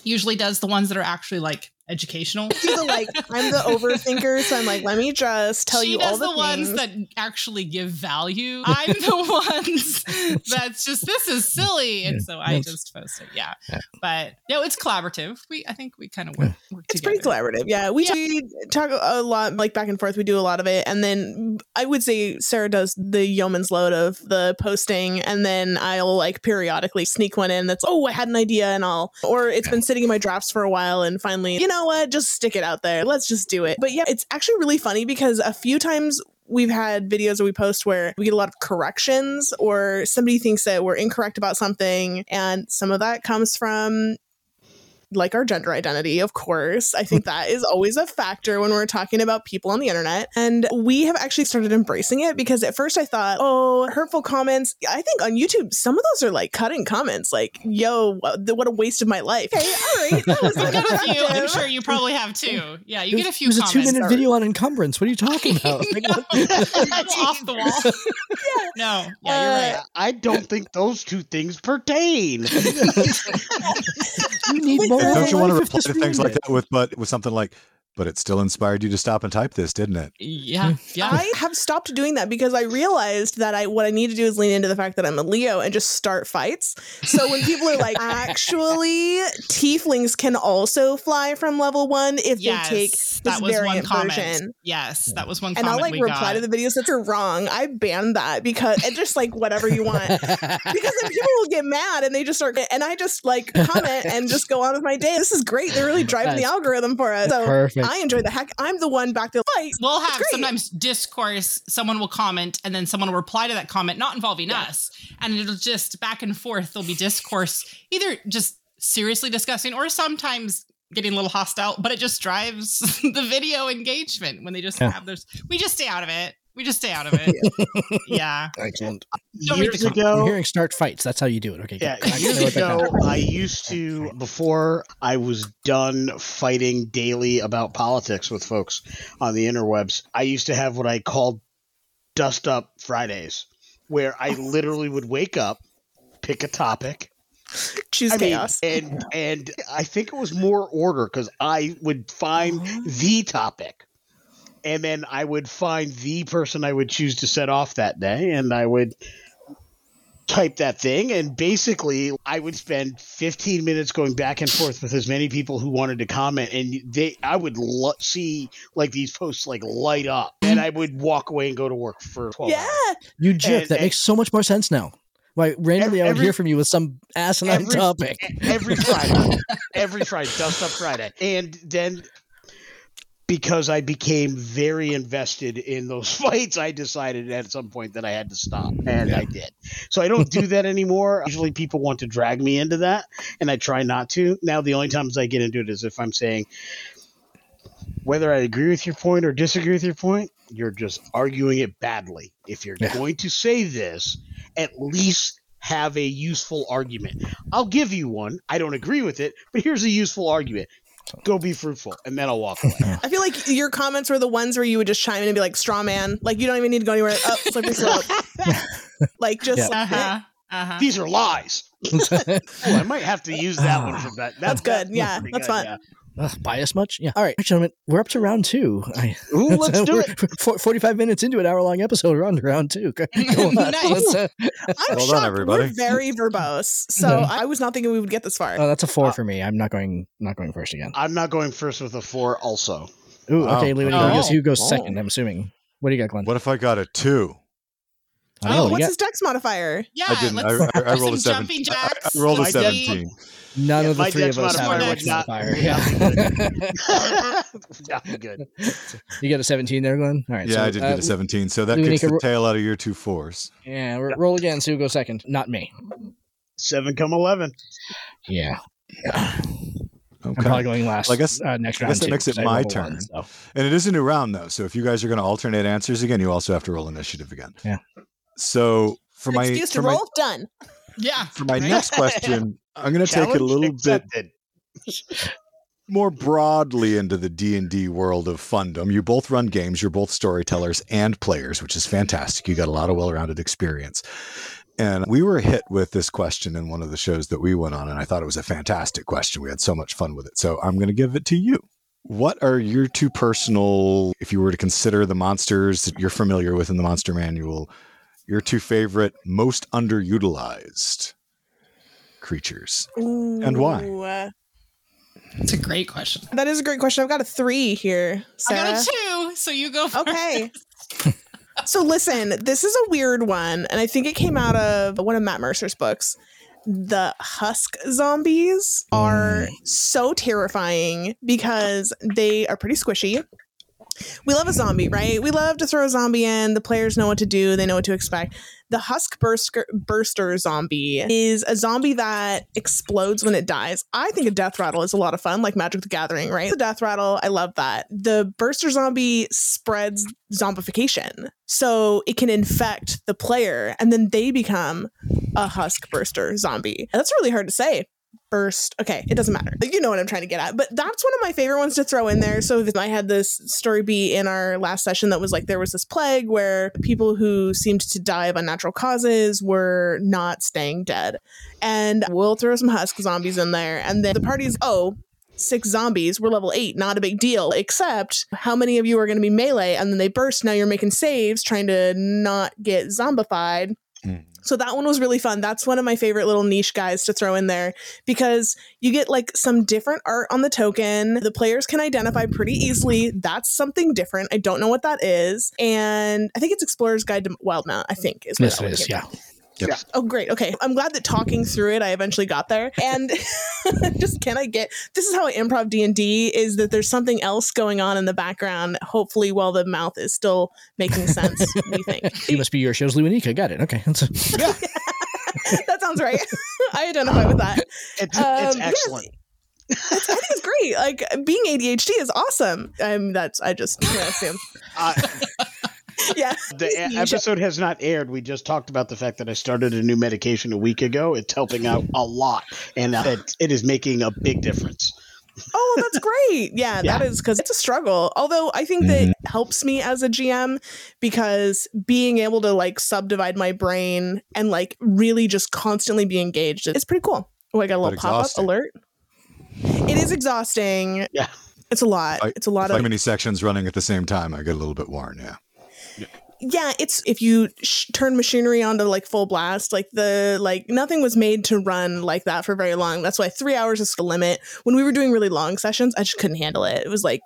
usually does the ones that are actually like educational. She's the, like I'm the overthinker, so I'm like, let me just tell she you does all the, the, ones that actually give value. I'm the ones that's just this is silly, and so I just post it. Yeah, Yeah. but no, it's collaborative. We I think we kind of work, work It's together. pretty collaborative. Yeah, we, Yeah. we talk a lot, like back and forth. We do a lot of it, and then I would say Sarah does the yeoman's load of the posting, and then I'll like periodically sneak one in. That's oh, I had an idea, and I'll or it's been sitting in my drafts for a while, and finally, you know what, just stick it out there. Let's just do it. But yeah, it's actually really funny because a few times we've had videos that we post where we get a lot of corrections or somebody thinks that we're incorrect about something and some of that comes from like our gender identity, of course. I think that is always a factor when we're talking about people on the internet. And we have actually started embracing it because at first I thought, oh, hurtful comments. I think on YouTube, some of those are like cutting comments, like, yo, what what a waste of my life. Okay, all right. That was You like get a few. I'm sure you probably have too. Yeah, you It get a few It was a two comments. minute video on encumbrance. What are you talking about? Like, what- off the wall. No, yeah, you're right. Uh, I don't think those two things pertain. you need more. Don't you want to reply to things like that with but with something like but it still inspired you to stop and type this, didn't it? Yeah. Hmm. Yeah. I have stopped doing that because I realized that I what I need to do is lean into the fact that I'm a Leo and just start fights. So when people are like, actually, tieflings can also fly from level one if yes, they take this that this was one comment. version. Yes, that was one And I'll like we reply got. to the videos that are wrong. I banned that because and just like whatever you want. because then people will get mad and they just start and I just like comment and just go on with my day. This is great. They're really driving the algorithm for us. So Perfect. I enjoy the heck. I'm the one back to fight. We'll have sometimes discourse. Someone will comment, and then someone will reply to that comment, not involving us, and it'll just back and forth. There'll be discourse, either just seriously discussing, or sometimes getting a little hostile. But it just drives the video engagement when they just Yeah. have those. We just stay out of it. We just stay out of it. yeah. Excellent. Don't read Years the I'm ago, hearing start fights. That's how you do it. Okay. Yeah, good. I years know what that ago. I used to, before I was done fighting daily about politics with folks on the interwebs, I used to have what I called Dust Up Fridays, where I literally would wake up, pick a topic, Choose I mean, chaos. and and I think it was more order because I would find oh. the topic, and then I would find the person I would choose to set off that day, and I would type that thing, and basically I would spend 15 minutes going back and forth with as many people who wanted to comment, and they I would lo- see like these posts like light up, and I would walk away and go to work for 12 yeah. hours. You jerk. and- that and- makes so much more sense now. Why randomly I would Every- hear from you with some asinine every- topic. every Friday, every Friday, Dust Up Friday, and then because I became very invested in those fights, I decided at some point that I had to stop, and I did. So I don't do that anymore. Usually, people want to drag me into that, and I try not to. Now, the only times I get into it is if I'm saying whether I agree with your point or disagree with your point, you're just arguing it badly. If you're Yeah. going to say this, at least have a useful argument. I'll give you one. I don't agree with it, but here's a useful argument. Go be fruitful, and then I'll walk away. I feel like your comments were the ones where you would just chime in and be like, straw man. Like, you don't even need to go anywhere. Up, slippery slope. like, just Yeah. like, Uh huh. Uh huh. These are lies. Oh, I might have to use that one for that. That's good. Yeah, pretty that's fun. yeah. Ugh, bias much? Yeah. All right, gentlemen, we're up to round two. I, Ooh, let's do it. for- 45 minutes into an hour long episode. We're on to round two. Go go on. Nice. Let's, uh, I'm Well done, shocked. everybody. We're very verbose. So I was not thinking we would get this far. oh, that's a four for me. I'm not going. Not going first again. I'm not going first with a four. Also, Ooh, Wow. okay, Louis. Oh. Who goes, who goes Oh. second? I'm assuming. What do you got, Glen? What if I got a two? Oh, oh, you what's got his dex modifier? Yeah. I didn't. Let's I, I do rolled a some seven. jumping I, I jacks. rolled a seventeen. none Yeah, of the three of us have a modifier dex would not- modifier. would Yeah. good. you got a 17 there, Glen. All right. Yeah, so, I did uh, get a seventeen. So that Louis, kicks Nico, the ro- tail out of your two fours. Yeah, ro- roll again. See who goes second. Not me. Seven come eleven. Yeah, Okay. I'm Okay. probably going last. Well, I guess- uh, next I round. guess that makes it 'cause I my rolled a one, turn. so. And it is a new round though, so if you guys are going to alternate answers again, you also have to roll initiative again. Yeah. So for my Excuse to my, roll? Done. Yeah. for my next question, I'm going to take it a Challenge little bit more broadly into the D&D world of fundom. You both run games, you're both storytellers and players, which is fantastic. You got a lot of well-rounded experience. And we were hit with this question in one of the shows that we went on and I thought it was a fantastic question. We had so much fun with it. So I'm going to give it to you. What are your two personal if you were to consider the monsters that you're familiar with in the monster manual, your two favorite most underutilized creatures? And why? Ooh, uh, It's a great question. That is a great question. I've got a three here, I Sarah. got a two, so you go first. Okay. so listen, this is a weird one, and I think it came out of one of Matt Mercer's books. The husk zombies are so terrifying because they are pretty squishy. We love a zombie, right? We love to throw a zombie in. The players know what to do, they know what to expect. The husk burster, burster zombie is a zombie that explodes when it dies. I think a death rattle is a lot of fun, like Magic the Gathering, right? The death rattle, I love that. The burster zombie spreads zombification. So it can infect the player and then they become a husk burster zombie. And that's really hard to say burst. Okay, it doesn't matter. You know what I'm trying to get at. But that's one of my favorite ones to throw in there. So I had this story be in our last session that was like there was this plague where people who seemed to die of unnatural causes were not staying dead. And we'll throw some husk zombies in there. And then the party's, oh, six zombies. We're level eight, not a big deal. Except how many of you are going to be melee and then they burst. Now you're making saves, trying to not get zombified. Mm. So that one was really fun. That's one of my favorite little niche guys to throw in there because you get like some different art on the token. The players can identify pretty easily. That's something different. I don't know what that is. And I think it's Explorer's Guide to Wildemount, I think is what Yes, it is. Yeah. from. Yep. Yeah. Oh, great. Okay. I'm glad that talking through it, I eventually got there. And just can I get this is how I improv D&D is that there's something else going on in the background, hopefully while the mouth is still making sense, we think. You must be your show's Lewanika. Got it. Okay. That's a, that sounds right. I identify with that. It's, it's Um, yes. excellent. It's, I think it's great. Like being ADHD is awesome. I'm that's I just yeah, assume. Uh, Yeah. the episode has not aired. We just talked about the fact that I started a new medication a week ago. It's helping out a lot, and uh, it, it is making a big difference. Oh, that's great. Yeah, Yeah. that is because it's a struggle. Although I think that helps me as a GM because being able to like subdivide my brain and like really just constantly be engaged is pretty cool. Oh, I got a little pop up alert. It is exhausting. Yeah. It's a lot. I- it's a lot Too of many sections running at the same time. I get a little bit worn. Yeah. Yeah it's if you sh- turn machinery onto like full blast like the like nothing was made to run like that for very long. That's why three hours is the limit. When we were doing really long sessions i just couldn't handle it. It was like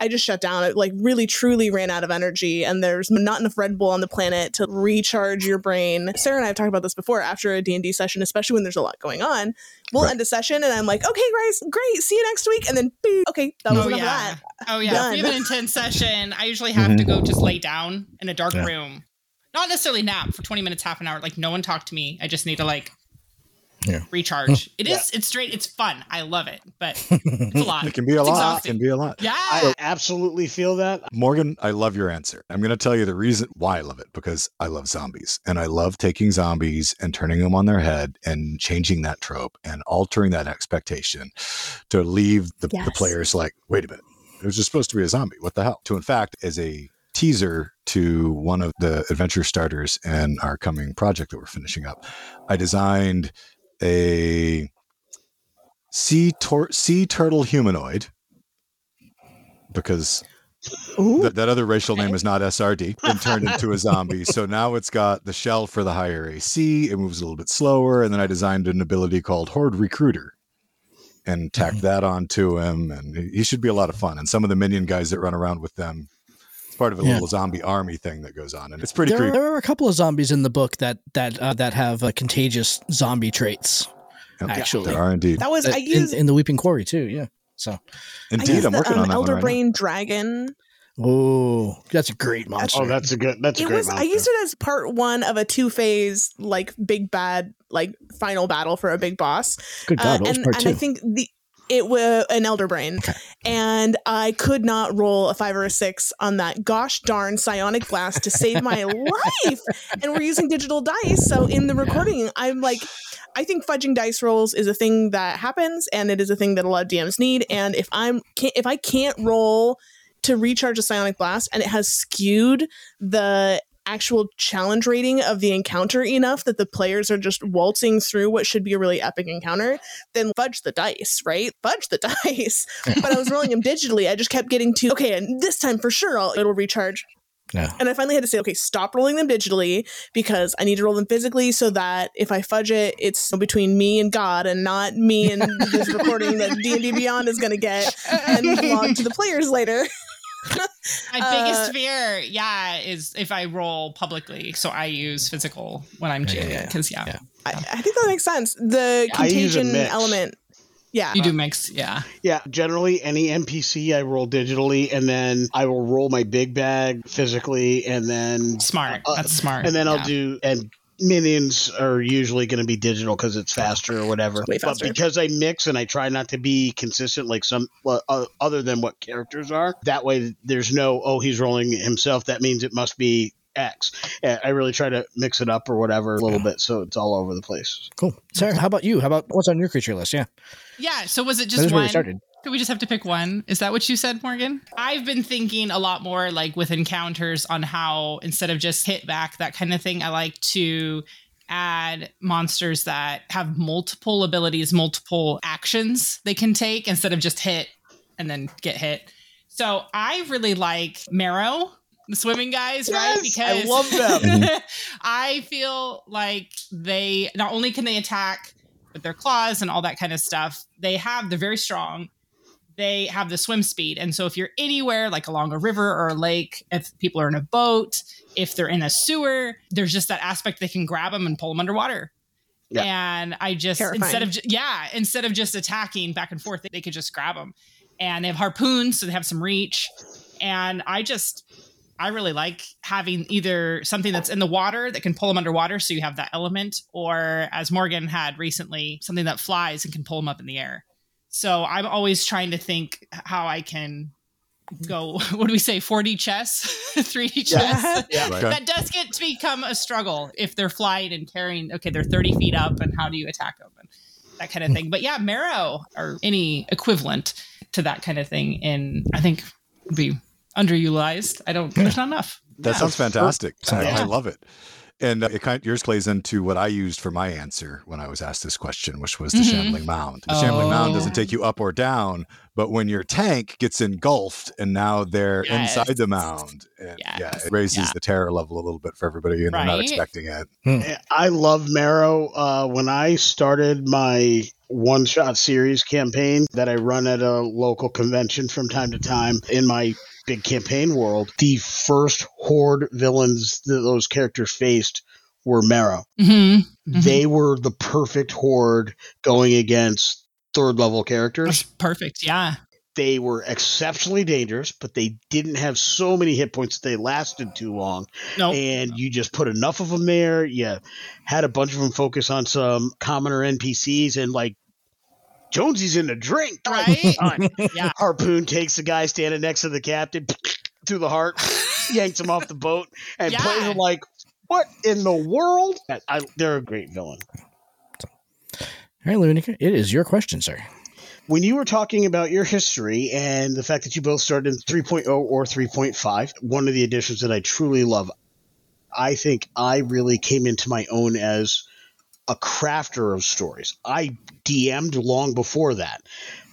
i just shut down it like really truly ran out of energy and there's not enough red bull on the planet to recharge your brain sarah and i have talked about this before after a d&d session especially when there's a lot going on we'll Right. end a session and i'm like okay guys great see you next week and then beep, okay that was Oh enough yeah. of that Oh yeah. If Done. we have an intense session, I usually have to mm-hmm. go just lay down in a dark Yeah. room. Not necessarily nap for 20 minutes, half an hour. Like no one talk to me. I just need to like Yeah. recharge. It is it's straight, it's fun. I love it. But it's a lot. It can be a It's lot. It can be a lot. Yeah. I absolutely feel that. Morgan, I love your answer. I'm going to tell you the reason why I love it because I love zombies and I love taking zombies and turning them on their head and changing that trope and altering that expectation to leave the, the players like, wait a minute, it was just supposed to be a zombie. What the hell? To, in fact, as a teaser to one of the adventure starters in our coming project that we're finishing up, I designed a sea, tor- sea turtle humanoid because Ooh. that, other racial name is not SRD and turned into a zombie. So now it's got the shell for the higher AC. It moves a little bit slower. And then I designed an ability called Horde Recruiter and tacked mm-hmm. that onto him. And he should be a lot of fun. And some of the minion guys that run around with them, part of a Yeah. little zombie army thing that goes on. And it's pretty there, are, creepy. there are a couple of zombies in the book that that uh, that have uh, contagious zombie traits. Yep, actually. There are indeed. that was Uh, i in, used in the Weeping Quarry too. Yeah. So, Indeed, used I'm the, working um, on that elder one right now. brain dragon oh, that's a great monster. Oh, that's a good. That's a it great. was i used it as part one of a two phase like big bad like final battle for a big boss good God. Uh, what was and, part and two? i think the it was an elder brain. Okay. and i could not roll a five or a six on that gosh darn psionic blast to save my life. And we're using digital dice. So in the recording i'm like i think fudging dice rolls is a thing that happens and it is a thing that a lot of dms need. And if i'm can't, if i can't roll to recharge a psionic blast and it has skewed the actual challenge rating of the encounter enough that the players are just waltzing through what should be a really epic encounter, then fudge the dice, right? Fudge the dice. but I was rolling them digitally. I just kept getting to, okay, and this time for sure I'll, it'll recharge. Yeah. And I finally had to say, okay, stop rolling them digitally because I need to roll them physically so that if I fudge it, it's between me and God and not me and this recording that D&D Beyond is going to get and log to the players later. My Uh, biggest fear, yeah, is if I roll publicly. So I use physical when I'm Yeah, yeah, GMing yeah. because yeah, Yeah. I, I think that makes sense. The I contagion element. Yeah. you do mix. Yeah, Yeah, generally any NPC I roll digitally, and then I will roll my big bag physically, and then smart. Uh, That's smart. and then I'll Yeah. do and minions are usually going to be digital because it's faster or whatever. Way But because I mix and I try not to be consistent, like some uh, other than what characters are, that way there's no oh he's rolling himself. That means it must be X. I really try to mix it up or whatever a little bit so it's all over the place. Cool. Sarah, how about you? How about what's on your creature list? Yeah. Yeah. So was it just is where we one? started. Do we just have to pick one? Is that what you said, Morgan? I've been thinking a lot more like with encounters on how instead of just hit back, that kind of thing, I like to add monsters that have multiple abilities, multiple actions they can take instead of just hit and then get hit. So I really like Merrow, the swimming guys, right? Because I love them. I feel like they not only can they attack with their claws and all that kind of stuff, they have they're very strong. They have the swim speed. And so if you're anywhere like along a river or a lake, if people are in a boat, if they're in a sewer, there's just that aspect they can grab them and pull them underwater. Yeah. And I just Terrifying. instead of ju- yeah, instead of just attacking back and forth, they, they could just grab them. And they have harpoons, so they have some reach. And I just I really like having either something that's in the water that can pull them underwater, so you have that element, or as Morgan had recently, something that flies and can pull them up in the air. So I'm always trying to think how I can mm-hmm. go. What do we say? 4D chess, 3D chess. Yeah. Right. That does get to become a struggle if they're flying and carrying. Okay, they're 30 feet up, and how do you attack them? And that kind of hmm. thing. But yeah, Merrow or any equivalent to that kind of thing, in I think would be underutilized. I don't. There's not enough. That sounds fantastic. I, I love it. And uh, it kind of, yours plays into what I used for my answer when I was asked this question, which was the Mhm. shambling mound. The shambling mound doesn't Oh. take you up or down, but when your tank gets engulfed and now they're Yes. inside the mound, and yeah, it raises Yeah. the terror level a little bit for everybody, and they're not expecting it. I love Merrow. Uh, when I started my one shot series campaign that I run at a local convention from time to time in my big campaign world, the first horde villains that those characters faced were Merrow. Mm-hmm. Mhm. They were the perfect horde going against third level characters. Perfect. Yeah. They were exceptionally dangerous, but they didn't have so many hit points that they lasted too long No. and you just put enough of them there. You had a bunch of them focus on some commoner NPCs, and like Jonesy's in a drink. Right? Yeah. Harpoon takes the guy standing next to the captain through the heart, yanks him off the boat, and Yeah. plays him like, "What in the world?" I, they're a great villain. All right, Lewanika, it is your question, sir. When you were talking about your history and the fact that you both started in 3.0 or 3.5, one of the additions that I truly love, I think I really came into my own as a crafter of stories. I DM'd long before that,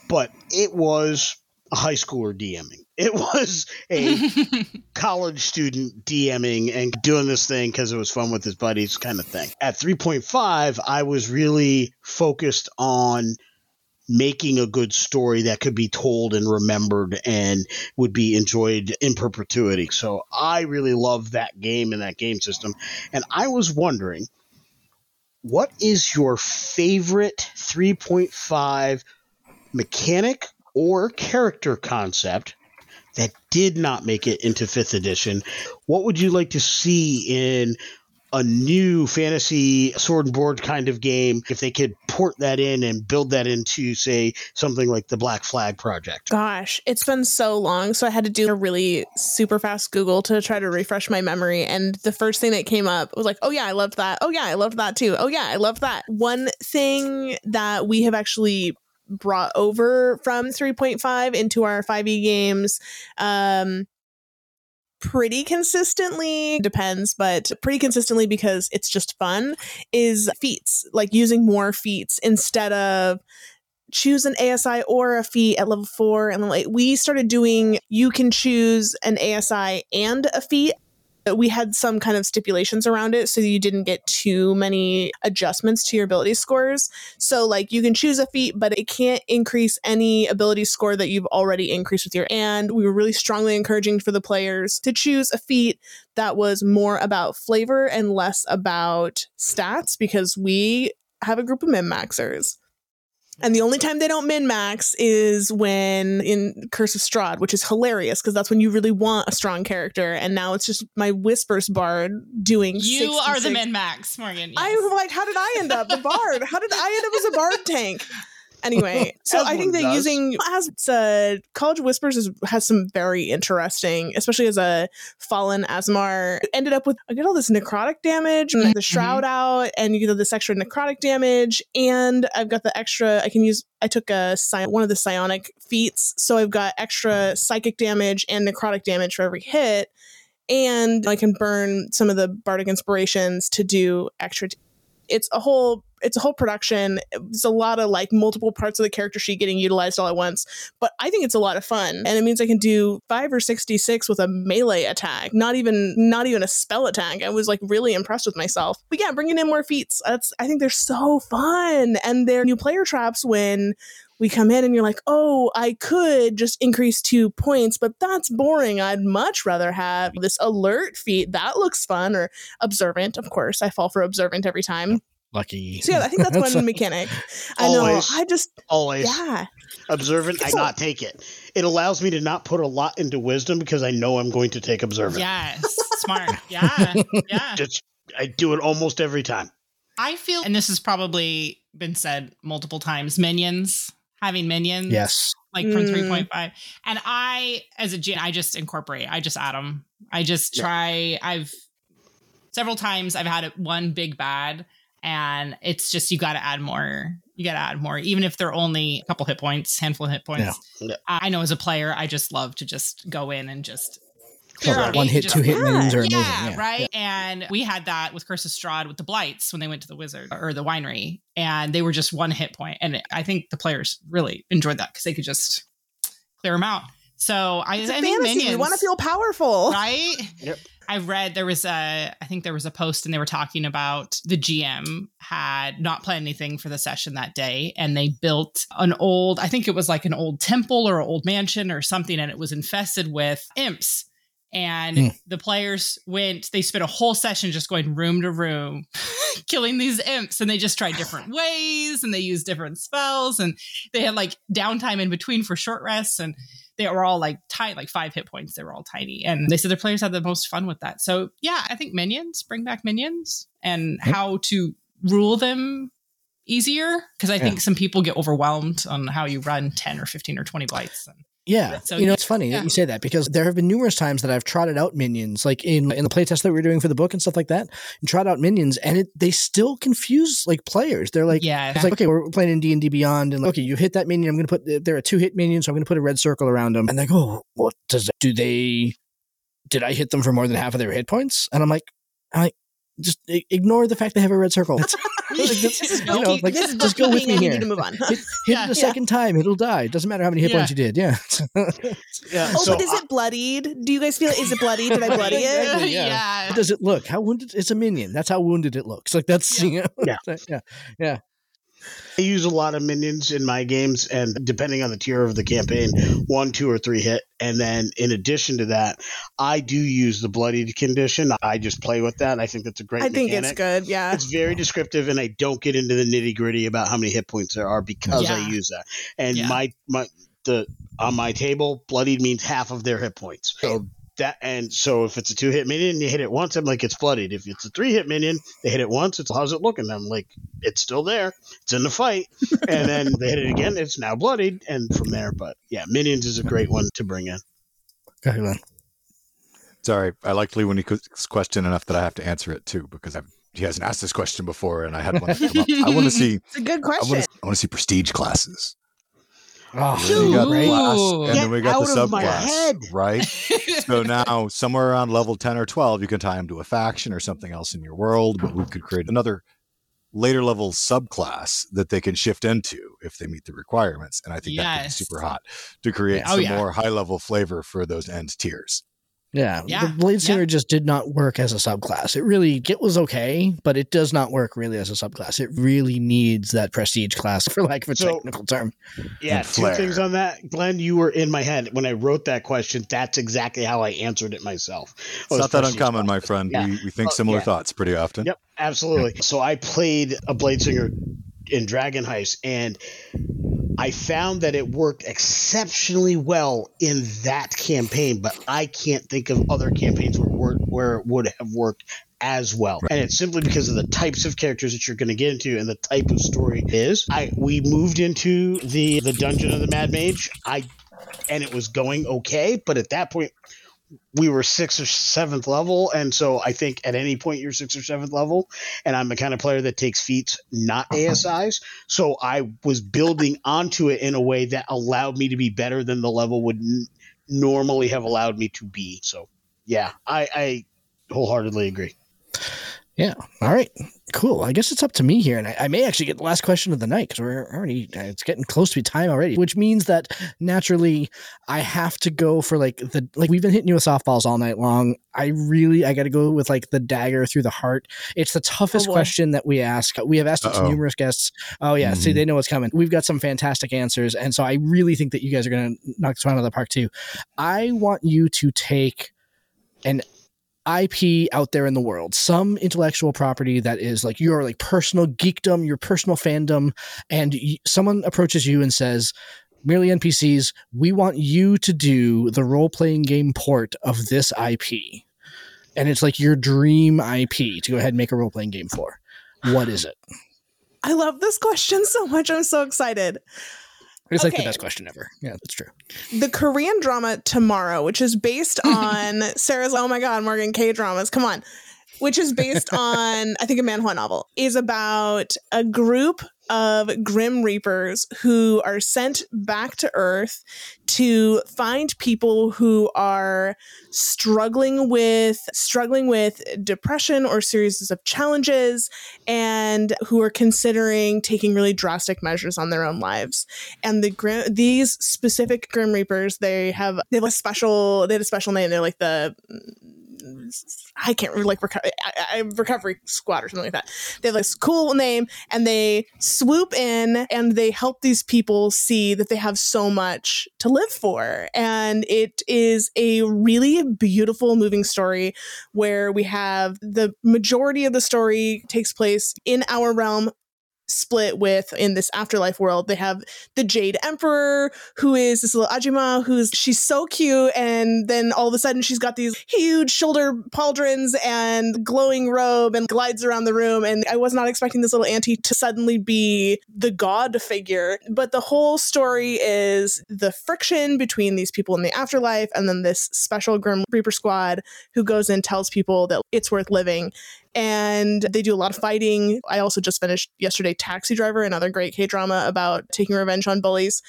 but it was a high schooler DMing. It was a college student DMing and doing this thing because it was fun with his buddies, kind of thing. At 3.5, I was really focused on making a good story that could be told and remembered and would be enjoyed in perpetuity. So I really love that game and that game system. And I was wondering, what is your favorite 3.5 mechanic or character concept that did not make it into fifth edition? What would you like to see in a new fantasy sword and board kind of game if they could port that in and build that into say something like the black flag project Gosh, it's been so long. So I had to do a really super fast Google to try to refresh my memory. And the first thing that came up was like, oh, yeah, I loved that. Oh, yeah, I loved that too. Oh, yeah, I loved that. One thing that we have actually brought over from 3.5 into our 5e games um pretty consistently depends but pretty consistently because it's just fun is feats like using more feats instead of choose an ASI or a feat at level four. And like we started doing, you can choose an ASI and a feat. Uh, we had some kind of stipulations around it so you didn't get too many adjustments to your ability scores. So, like, you can choose a feat, but it can't increase any ability score that you've already increased with your. And we were really strongly encouraging for the players to choose a feat that was more about flavor and less about stats because we have a group of min maxers. And the only time they don't min max is when in Curse of Strahd, which is hilarious because that's when you really want a strong character. And now it's just my Whispers Bard doing. You are the min max, Morgan. yes. I'm like, how did I end up a bard? How did I end up as a bard tank? Anyway, so I think that does. using as uh, College Whispers is, has some very interesting, especially as a fallen Aasimar. Ended up with I get all this necrotic damage and the shroud out, and you get this extra necrotic damage, and I've got the extra. I can use. I took a one of the psionic feats, so I've got extra psychic damage and necrotic damage for every hit and I can burn some of the bardic inspirations to do extra it's a whole it's a whole production. It's a lot of like multiple parts of the character sheet getting utilized all at once. But I think it's a lot of fun. And it means I can do five or sixty-six with a melee attack, not even not even a spell attack. I was like really impressed with myself. But yeah, bringing in more feats. That's I think they're so fun. And they're new player traps when we come in and you're like, oh, I could just increase two points, but that's boring. I'd much rather have this alert feat. That looks fun. Or observant, of course. I fall for observant every time. Lucky. So yeah, I think that's one mechanic. I know. Always. I just Always yeah. observant. I It's a- not take it. It allows me to not put a lot into wisdom because I know I'm going to take observant. Yes, smart. Yeah, yeah. Just I do it almost every time. I feel, and this has probably been said multiple times, minions, having minions. Yes. Like from Mm. 3.5. And I, as a gen, I just incorporate, I just add them. I just Yeah. try, I've several times I've had one big bad and it's just, you got to add more. You got to add more, even if they're only a couple hit points, handful of hit points. Yeah. I I know as a player, I just love to just go in and just clear out one hit, just- two hit Yeah. minions are amazing. yeah, Yeah, right. And we had that with Curse of Strahd with the Blights when they went to the Wizard or the winery, and they were just one hit point. And I think the players really enjoyed that because they could just clear them out. So I, It's a I think fantasy. minions, We want to feel powerful. right. Yep. I read there was a, I think there was a post and they were talking about the GM had not planned anything for the session that day and they built an old, I think it was like an old temple or an old mansion or something and it was infested with imps. And Hmm. the players went, they spent a whole session just going room to room, killing these imps. And they just tried different ways and they used different spells. And they had like downtime in between for short rests. And they were all like tiny, like five hit points. They were all tiny. And they said their players had the most fun with that. So yeah, I think minions, bring back minions and Yep. how to rule them easier. Cause I Yeah. think some people get overwhelmed on how you run 10 or 15 or 20 blights. And Yeah. So, you know, it's funny yeah. that you say that because there have been numerous times that I've trotted out minions, like in in the playtest that we were doing for the book and stuff like that, and trot out minions, and it they still confuse like players. They're like, yeah. it's like, okay, we're playing in D and D Beyond, and like, okay, you hit that minion. I'm going to put they're a two hit minion, so I'm going to put a red circle around them, and they go, what does that, do they? Did I hit them for more than half of their hit points? And I'm like, I'm like, just ignore the fact they have a red circle. Like, that's- This you know, like, this just go with me I need here. to move on. hit, hit Yeah. it a Yeah. second time, it'll die. Doesn't matter how many hit Yeah. points you did. Yeah. Yeah. Oh, so but is I- it bloodied? Do you guys feel is it bloodied? Did I bloody it? Exactly, yeah. yeah. How does it look? How wounded? It's a minion. That's how wounded it looks. Like that's you know, Yeah. yeah, I use a lot of minions in my games, and depending on the tier of the campaign, one, two, or three hit. And then in addition to that, I do use the bloodied condition. I just play with that. I think that's a great. I think it's good. Yeah. It's very descriptive, and I don't get into the nitty gritty about how many hit points there are because I use that. And Yeah. my my the on my table, bloodied means half of their hit points. So that and so if it's a two hit minion, you hit it once, I'm like it's bloodied. If it's a three hit minion, they hit it once, it's how's it looking? I'm like it's still there, it's in the fight, and then they hit it again, it's now bloodied, and from there. But yeah, minions is a great one to bring in. Go ahead, Glen. Sorry, I liked Lee when he qu- question enough that I have to answer it too because I've, he hasn't asked this question before, and I had one. I want to see. It's a good question. I want to see prestige classes. Oh, We got Ooh. class, and then we got the out of my subclass, right? So now, somewhere around level ten or twelve, you can tie them to a faction or something else in your world. But we could create another later level subclass that they can shift into if they meet the requirements. And I think that could be super hot to create Oh, some yeah. more high level flavor for those end tiers. Yeah. Yeah. The Blade Yeah. Singer just did not work as a subclass. It really it was okay, but it does not work really as a subclass. It really needs that prestige class, for lack of a So- technical term. Yeah, two flair. things on that, Glen. You were in my head when I wrote that question. That's exactly how I answered it myself. Oh, it's Was not that prestige uncommon, my friend. Yeah. We, we think Oh, similar yeah. thoughts pretty often. Yep, absolutely. So I played a Blade Singer in Dragon Heist, and I found that it worked exceptionally well in that campaign, but I can't think of other campaigns where, where it would have worked as well. And it's simply because of the types of characters that you're going to get into and the type of story it is. I we moved into the the dungeon of the Mad Mage. I and it was going okay, but at that point we were sixth or seventh level, and so I think at any point you're sixth or seventh level, and I'm the kind of player that takes feats, not uh-huh. ASIs. So I was building onto it in a way that allowed me to be better than the level would n- normally have allowed me to be. So yeah, I, I wholeheartedly agree. Yeah. All right. Cool. I guess it's up to me here, and I, I may actually get the last question of the night because we're already it's getting close to be time already. Which means that naturally I have to go for like the like we've been hitting you with softballs all night long. I really I got to go with like the dagger through the heart. It's the toughest Oh, question that we ask. We have asked it to numerous guests. Oh yeah, see Mhm. they know what's coming. We've got some fantastic answers, and so I really think that you guys are going to knock this one out of the park too. I want you to take an IP out there in the world, some intellectual property that is like your like personal geekdom, your personal fandom, and y- someone approaches you and says, "Merely NPCs, we want you to do the role playing game port of this IP," and it's like your dream IP to go ahead and make a role playing game for. What is it? I love this question so much. I'm so excited. It's like the best question ever. Yeah, that's true. The Korean drama Tomorrow, which is based on Sarah's Oh my God, Morgan K dramas. Come on. Which is based on, I think, a manhwa novel, is about a group of Grim Reapers who are sent back to Earth to find people who are struggling with struggling with depression or series of challenges and who are considering taking really drastic measures on their own lives. And the grim these specific grim reapers they have they have a special they have a special name. They're like the I can't remember like I, I, recovery squad or something like that. They have this cool name and they swoop in and they help these people see that they have so much to live for. And it is a really beautiful, moving story where we have the majority of the story takes place in our realm split with in this afterlife world they have the jade emperor who is this little ajima who's she's so cute and then all of a sudden she's got these huge shoulder pauldrons and glowing robe and glides around the room and i was not expecting this little auntie to suddenly be the god figure but the whole story is the friction between these people in the afterlife and then this special grim reaper squad who goes and tells people that it's worth living and they do a lot of fighting. I also just finished yesterday Taxi Driver, another great K drama about taking revenge on bullies.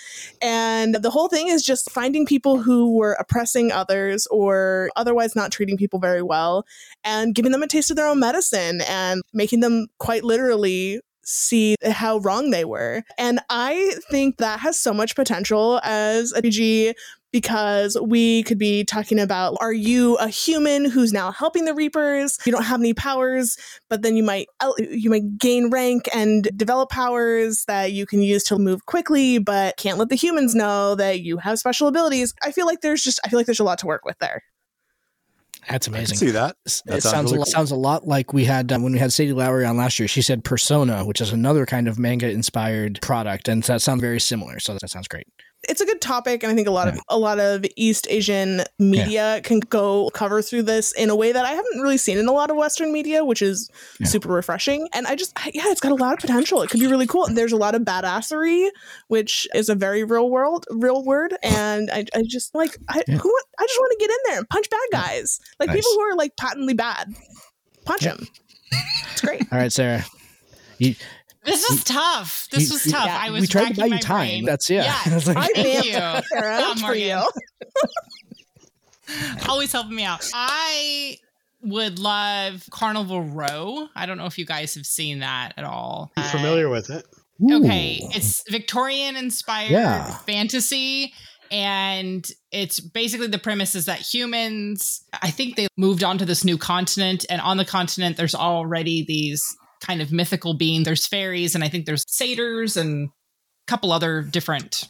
And the whole thing is just finding people who were oppressing others or otherwise not treating people very well and giving them a taste of their own medicine and making them quite literally see how wrong they were. And I think that has so much potential as a PG because we could be talking about are you a human who's now helping the reapers you don't have any powers but then you might you might gain rank and develop powers that you can use to move quickly but can't let the humans know that you have special abilities i feel like there's just i feel like there's a lot to work with there That's I can amazing. see that. That it sounds sounds really a, lot, cool. sounds a lot like we had um, when we had Sadie Lowry on last year. She said Persona, which is another kind of manga inspired product, and that sounds very similar. So that sounds great. It's a good topic and i think a lot of a lot of east asian media can go cover through this in a way that i haven't really seen in a lot of western media which is Yeah. super refreshing and i just I- yeah it's got a lot of potential it could be really cool and there's a lot of badassery which is a very real world real word and i, I just like I, Yeah. who I just want to get in there and punch bad guys like Nice. people who are like patently bad punch Yeah. them it's great All right, Sarah. You, This was tough. This you- was you- tough. yeah, I was we tried to buy you my time. brain. That's yeah. Yeah. It's like- i Thank you. Sarah, Yeah, that's for you always helping me out. I would love Carnival Row. I don't know if you guys have seen that at all. I'm Uh, familiar with it. Okay, Ooh. it's Victorian inspired Yeah. fantasy. And it's basically the premise is that humans, I think they moved onto this new continent, and on the continent, there's already these kind of mythical beings. There's fairies, and I think there's satyrs and a couple other different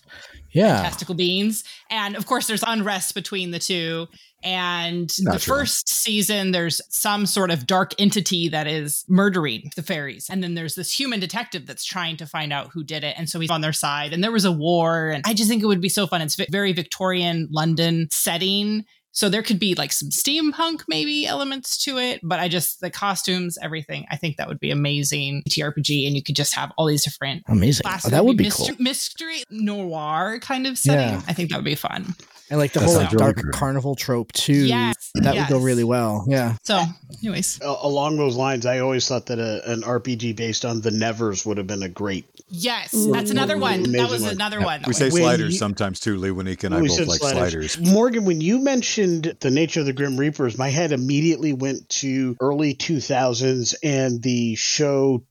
yeah. fantastical beings. And of course, there's unrest between the two. And the Naturally. first season, there's some sort of dark entity that is murdering the fairies. And then there's this human detective that's trying to find out who did it. And so he's on their side. And there was a war. And I just think it would be so fun. It's very Victorian London setting. So there could be like some steampunk maybe elements to it, but I just the costumes, everything. I think that would be amazing TRPG, and you could just have all these different Amazing. Oh, that would be mystery, cool. mystery noir kind of setting. Yeah. I think that would be fun. And like the That whole like, really dark great. carnival trope too. Yes. That yes. would go really well. Yeah. So, anyways, A- along those lines, I always thought that a, an RPG based on the Nevers would have been a great. yes, that's another one. That was one. another Yeah, one. we say sliders you- sometimes too. Lewanika and oh, I both said like sliders. Morgan, when you mentioned the nature of the Grim Reapers, my head immediately went to early 2000s and the show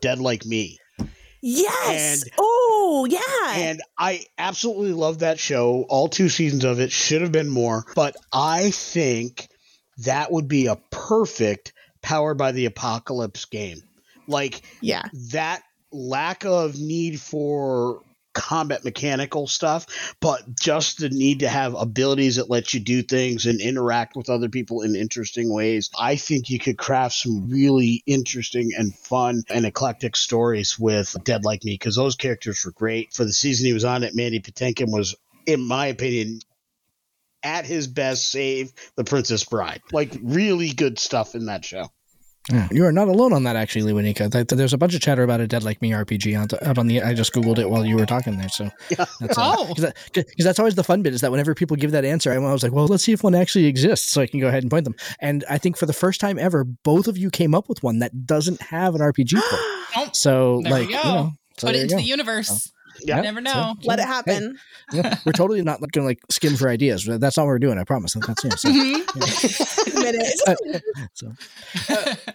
Dead Like Me. Yes. And- oh, yeah. And I absolutely love that show. All two seasons of it should have been more, but I think that would be a perfect powered by the apocalypse game. Like yeah. that lack of need for combat mechanical stuff, but just the need to have abilities that let you do things and interact with other people in interesting ways. I think you could craft some really interesting and fun and eclectic stories with Dead Like Me because those characters were great. For the season he was on it, Mandy Patinkin was, in my opinion, at his best, save the Princess Bride. Like really good stuff in that show. Yeah. You are not alone on that, actually, Lewanika. There's a bunch of chatter about a Dead Like Me RPG on out on the. I just googled it while you were talking there. So Yeah. that's uh, Oh. because that's always the fun bit is that whenever people give that answer, I was like, well, let's see if one actually exists, so I can go ahead and point them. And I think for the first time ever, both of you came up with one that doesn't have an RPG port. So There like we you go. know, so Put it into the universe. Yeah. You never know. Let it Hey, happen. yeah, we're totally not going to like skim for ideas. That's not what we're doing. I promise. That's yeah, so. Mhm. Admit it. so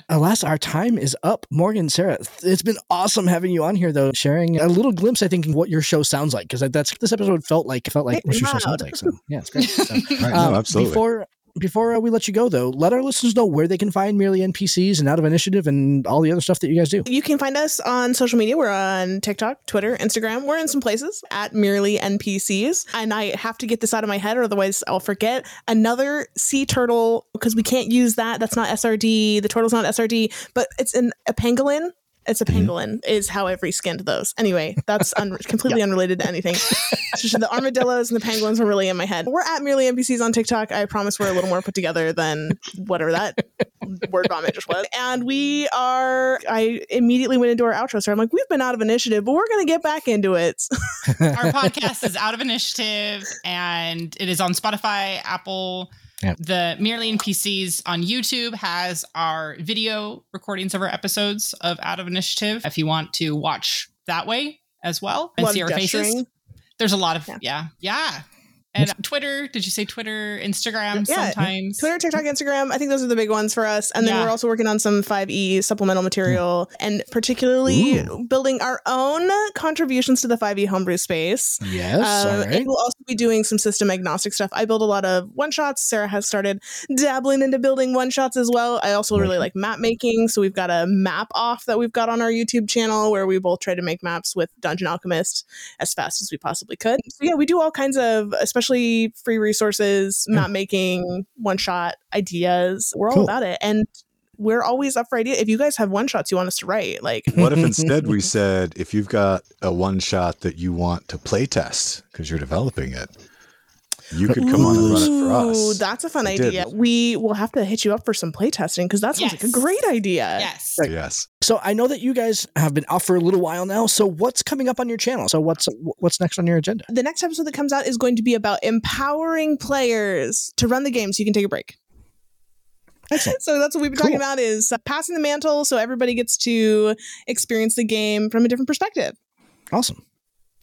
alas our time is up morgan sarah it's been awesome having you on here though sharing a little glimpse i think of what your show sounds like because that's this episode felt like felt like Hey, what your show loud. sounds like so yeah it's great so, Right, um, no, absolutely. before before uh, we let you go though let our listeners know where they can find merely npcs and out of initiative and all the other stuff that you guys do You can find us on social media. We're on TikTok, Twitter, Instagram. We're in some places at merely NPCs. And I have to get this out of my head, or otherwise I'll forget. Another sea turtle, because we can't use that. That's not SRD. The tortle's not SRD, but it's an, a pangolin. It's a mm-hmm. pangolin, is how I've reskinned those. Anyway, that's un- completely unrelated to anything. The armadillos and the penguins were really in my head. We're at merely NPCs on TikTok. I promise we're a little more put together than whatever that word vomit just was. And we are, I immediately went into our outro. So I'm like, we've been out of initiative, but we're going to get back into it. Our podcast is out of initiative and it is on Spotify, Apple. Yep. The Merely NPCs on YouTube has our video recordings of our episodes of Out of Initiative. If you want to watch that way as well and Love see our faces, there's a lot of Yeah. yeah, yeah. And Twitter, did you say Twitter, Instagram Yeah. sometimes? Twitter, TikTok, Instagram. I think those are the big ones for us. And then Yeah. we're also working on some 5e supplemental material and particularly building our own contributions to the 5e homebrew space. yes Um, all And right we'll also be doing some system agnostic stuff. I build a lot of one shots. Sarah has started dabbling into building one shots as well. I also really like map making. So we've got a map off that we've got on our YouTube channel where we both try to make maps with Dungeon Alchemist as fast as we possibly could. So yeah, we do all kinds of, especially free resources, hmm. map making, one shot ideas. We're all Cool. about it. And we're always up for ideas. If you guys have one shots you want us to write, like What if instead we said, if you've got a one shot that you want to play test because you're developing it, you could come on and run it for Ooh, us. That's a fun We did. idea. We will have to hit you up for some playtesting because that sounds like a great idea. Yes. Yes. so i know that you guys have been off for a little while now so what's coming up on your channel so what's what's next on your agenda The next episode that comes out is going to be about empowering players to run the game so you can take a break. Excellent. So that's what we've been talking about is uh, passing the mantle so everybody gets to experience the game from a different perspective. Awesome.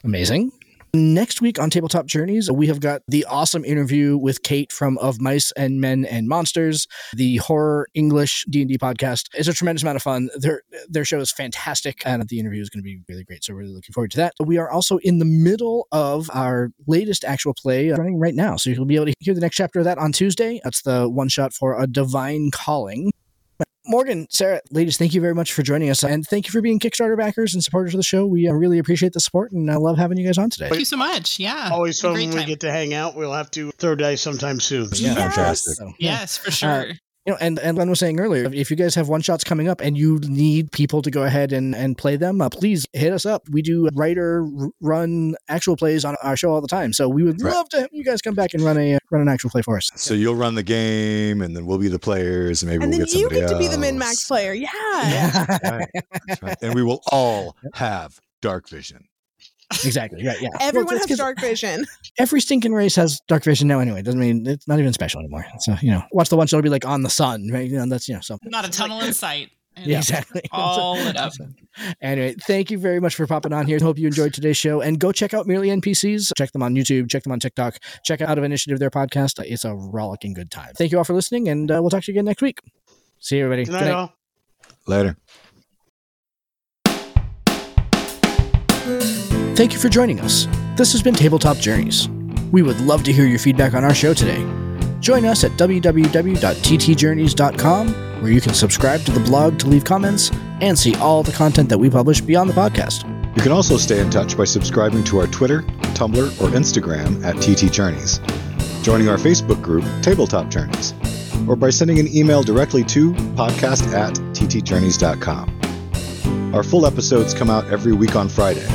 Amazing. Next week on Tabletop Journeys, we have got the awesome interview with Kate from Of Mice and Men and Monsters, the horror English D&D podcast. It's a tremendous amount of fun. Their their show is fantastic and the interview is going to be really great. So really looking forward to that. We are also in the middle of our latest actual play uh, running right now. So you'll be able to hear the next chapter of that on Tuesday. That's the one shot for A Divine Calling. Morgan, Sarah, ladies, thank you very much for joining us. And thank you for being Kickstarter backers and supporters of the show. We uh, really appreciate the support and I love having you guys on today. Thank you so much. Yeah. Always fun Great when we get to hang out. We'll have to throw dice sometime soon. Yeah. Fantastic. So, yeah. Yes, for sure. You know, and, and Glen was saying earlier, if you guys have one shots coming up and you need people to go ahead and, and play them, uh, please hit us up. We do writer run actual plays on our show all the time. So we would Right. love to have you guys come back and run a run an actual play for us. So you'll run the game, and then we'll be the players, and maybe And we'll then get you somebody get to be the min max player. Yeah. Right. That's right. And we will all have dark vision. Exactly. Right. Yeah. Everyone Well, it's has 'cause dark vision. Every stinking race has dark vision now. Anyway, doesn't mean it's not even special anymore. So you know, watch the one show be like on the sun, right? You know, that's you know, so Not a tunnel in sight. Yeah, exactly. All lit up. Anyway, thank you very much for popping on here. Hope you enjoyed today's show. And go check out Merely NPCs. Check them on YouTube. Check them on TikTok. Check out of Initiative, their podcast. It's a rollicking good time. Thank you all for listening, and uh, we'll talk to you again next week. See you, everybody. Good night, all. Later. Thank you for joining us. This has been Tabletop Journeys. We would love to hear your feedback on our show today. Join us at www.ttjourneys.com, where you can subscribe to the blog to leave comments and see all the content that we publish beyond the podcast. You can also stay in touch by subscribing to our Twitter, Tumblr, or Instagram at TT Journeys, joining our Facebook group, Tabletop Journeys, or by sending an email directly to podcast at ttjourneys.com. Our full episodes come out every week on Friday,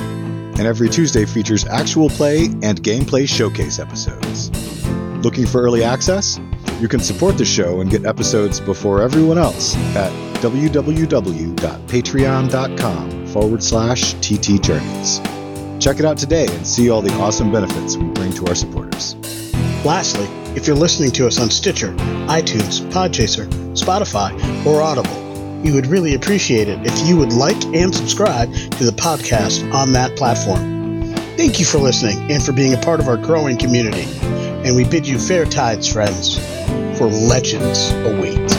and every Tuesday features actual play and gameplay showcase episodes. Looking for early access? You can support the show and get episodes before everyone else at www.patreon.com forward slash TT Journeys. Check it out today and see all the awesome benefits we bring to our supporters. Lastly, if you're listening to us on Stitcher, iTunes, Podchaser, Spotify, or Audible, we would really appreciate it if you would like and subscribe to the podcast on that platform. Thank you for listening and for being a part of our growing community. And we bid you fair tides, friends, for legends await.